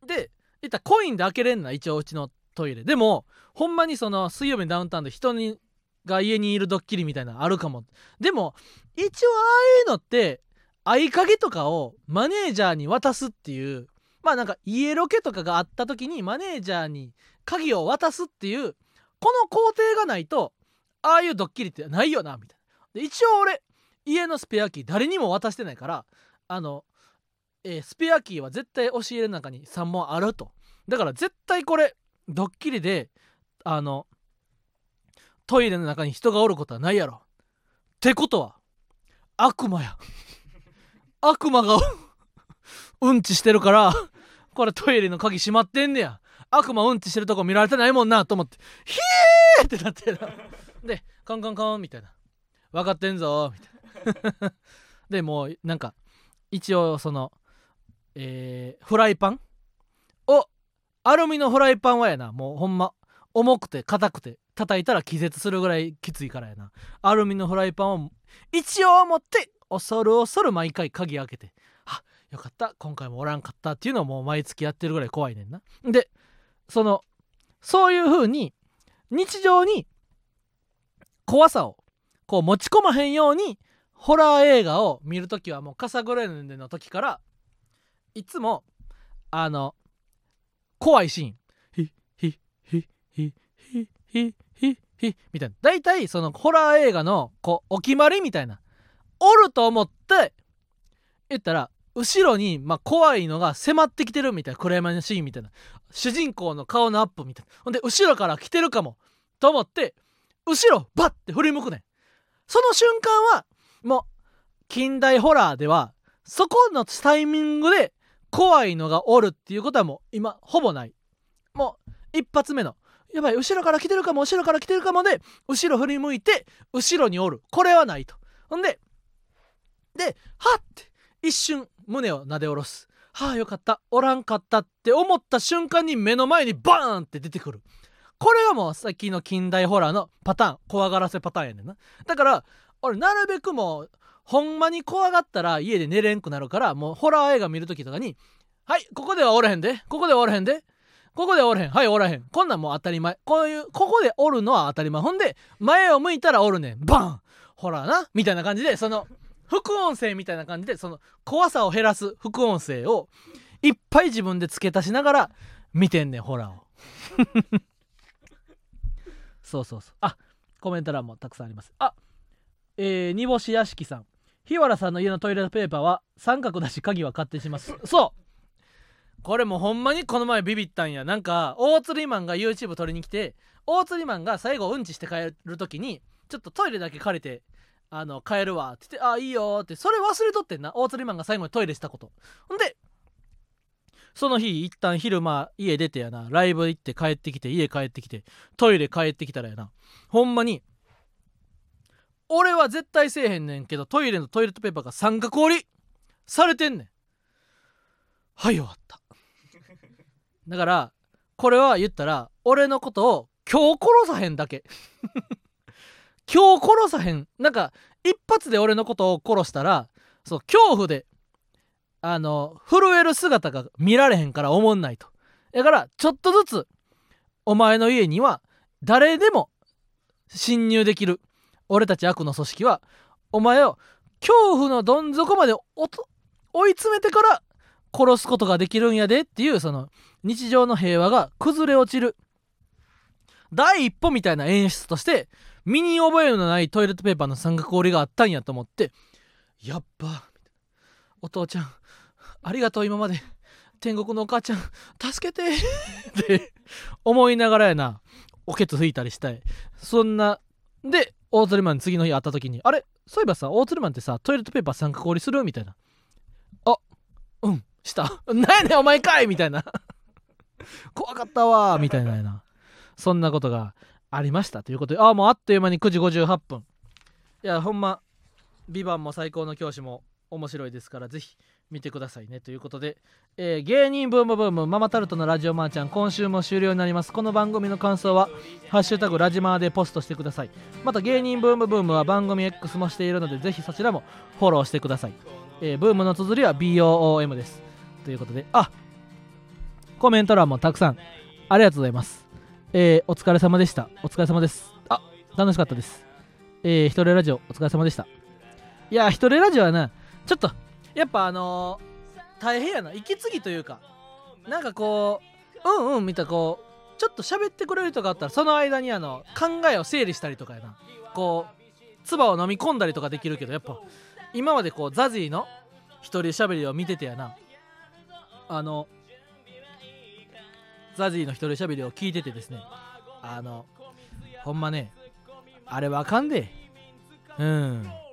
でいったコインで開けれんな一応うちのトイレ。でもほんまにその水曜日のダウンタウンで人にが家にいるドッキリみたいなのあるかも。でも一応ああいうのって合鍵とかをマネージャーに渡すっていうまあなんか家ロケとかがあった時にマネージャーに鍵を渡すっていうこの工程がないとああいうドッキリってないよなみたいな。で一応俺家のスペアキー誰にも渡してないからあの、えースペアキーは絶対押し入れの中に3本あると。だから絶対これドッキリであのトイレの中に人がおることはないやろ。ってことは悪魔や。悪魔がうんちしてるからこれトイレの鍵閉まってんねや。悪魔うんちしてるとこ見られてないもんなと思ってヒーってなってなでカンカンカンみたいな。分かってんぞみたいな。でもうなんか一応そのえーフライパン？をアルミのフライパンはやな。もうほんま重くて硬くて叩いたら気絶するぐらいきついからやな。アルミのフライパンを一応持って恐る恐る毎回鍵開けてあよかった。今回もおらんかったっていうのをもう毎月やってるぐらい怖いねんな。でそのそういう風に日常に怖さをこう持ち込まへんようにホラー映画を見るときはもうカサグレンデの時からいつもあの怖いシーンヒヒヒヒヒヒヒヒみたいな。大体そのホラー映画のこうお決まりみたいなおると思って言ったら後ろにまあ怖いのが迫ってきてるみたいな暗闇のシーンみたいな。主人公の顔のアップみたいな。ほんで後ろから来てるかもと思って後ろバッて振り向くねん。その瞬間はもう近代ホラーではそこのタイミングで怖いのがおるっていうことはもう今ほぼない。もう一発目のやばい後ろから来てるかも後ろから来てるかもで後ろ振り向いて後ろにおる。これはないと。ほんでではって一瞬胸をなで下ろす。はあよかった。おらんかったって思った瞬間に目の前にバーンって出てくる。これがもうさっきの近代ホラーのパターン。怖がらせパターンやねんな。だから俺なるべくもうほんまに怖がったら家で寝れんくなるからもうホラー映画見る時とかに「はいここではおらへんで。ここではおらへんで。ここではおらへん。はいおらへん。こんなんもう当たり前。こういうここでおるのは当たり前。ほんで前を向いたらおるねん。バン。ホラーな。みたいな感じでその副音声みたいな感じでその怖さを減らす副音声をいっぱい自分で付け足しながら見てんねんホラーを。そうそうそう。あコメント欄もたくさんあります。あえー、煮干し屋敷さん。日原さんの家のトイレットペーパーは三角だし鍵は勝手にします。そう。これもうほんまにこの前ビビったんや。なんか大釣りマンが YouTube 撮りに来て大釣りマンが最後うんちして帰る時にちょっとトイレだけ借りてあの帰るわって言ってあいいよってそれ忘れとってんな。大釣りマンが最後にトイレしたこと。ほんでその日一旦昼間家出てやな。ライブ行って帰ってきて家帰ってきてトイレ帰ってきたらやな。ほんまに俺は絶対せえへんねんけどトイレのトイレットペーパーが三角折りされてんねん。はい終わった。だからこれは言ったら俺のことを今日殺さへんだけ。今日殺さへん。なんか一発で俺のことを殺したらそう恐怖であの震える姿が見られへんから思んないと。だからちょっとずつお前の家には誰でも侵入できる。俺たち悪の組織はお前を恐怖のどん底まで追い詰めてから殺すことができるんやでっていうその日常の平和が崩れ落ちる。第一歩みたいな演出として身に覚えのないトイレットペーパーの三角折りがあったんやと思ってやっばお父ちゃんありがとう今まで。天国のお母ちゃん助けて。って思いながらやな。おけつ吹いたりしたい。そんなで大鶴マン次の日会った時にあれそういえばさ大鶴マンってさトイレットペーパー三角折りするみたいな。あうんした。なんやねんお前かいみたいな。怖かったわみたいなやな。そんなことがありましたということでああもうあっという間に9時58分。いやほんま「ビバンも最高の教師も面白いですからぜひ見てくださいねということで、えー芸人ブームブームママタルトのラジオマーちゃん今週も終了になります。この番組の感想は「ハッシュタグラジマー」でポストしてください。また芸人ブームブームは番組 X もしているのでぜひそちらもフォローしてください、えーブームの綴りは BOOM です。ということであコメント欄もたくさん。ありがとうございます。えーお疲れ様でした。お疲れ様です。あ。楽しかったです。えー、一人ラジオお疲れ様でした。いや一人ラジオはなちょっとやっぱあのー大変やな。息継ぎというかなんかこううんうんみたこうちょっと喋ってくれる人があったらその間にあの考えを整理したりとかやな。こう唾を飲み込んだりとかできるけどやっぱ今までこうザジーの一人喋りを見ててやな。あのザジーの一人喋りを聞いててですねあのほんまねあれわかんで。うん。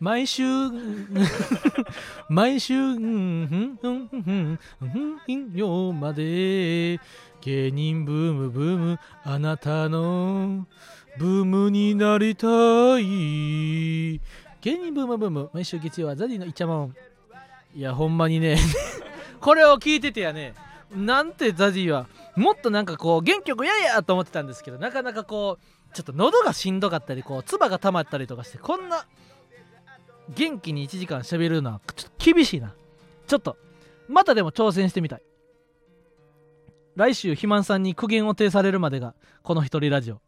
毎週 毎週うんうんうんうんうん金曜まで芸人ブームブームあなたのブームになりたい芸人ブームブーム毎週月曜はザディのイチャモンいやほんまにねこれを聞いててやね。なんてザディはもっとなんかこう元気よくややと思ってたんですけどなかなかこうちょっと喉がしんどかったりこう唾が溜まったりとかしてこんな元気に1時間喋るのはちょっと厳しいな。ちょっとまたでも挑戦してみたい。来週肥満さんに苦言を呈されるまでがこの一人ラジオ。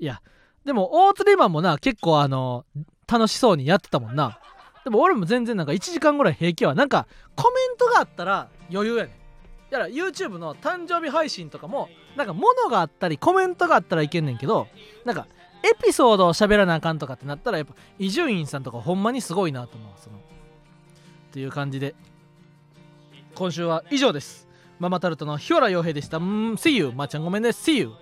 いやでも大釣りマンもな結構あの楽しそうにやってたもんな。でも俺も全然なんか1時間ぐらい平気はなんかコメントがあったら余裕やねん。だから YouTube の誕生日配信とかもなんか物があったりコメントがあったらいけんねんけどなんかエピソードを喋らなあかんとかってなったらやっぱ伊集院さんとかほんまにすごいなと思うその。っていう感じで今週は以上です。ママタルトの日原洋平でした。うん See you まーちゃんごめんね。See you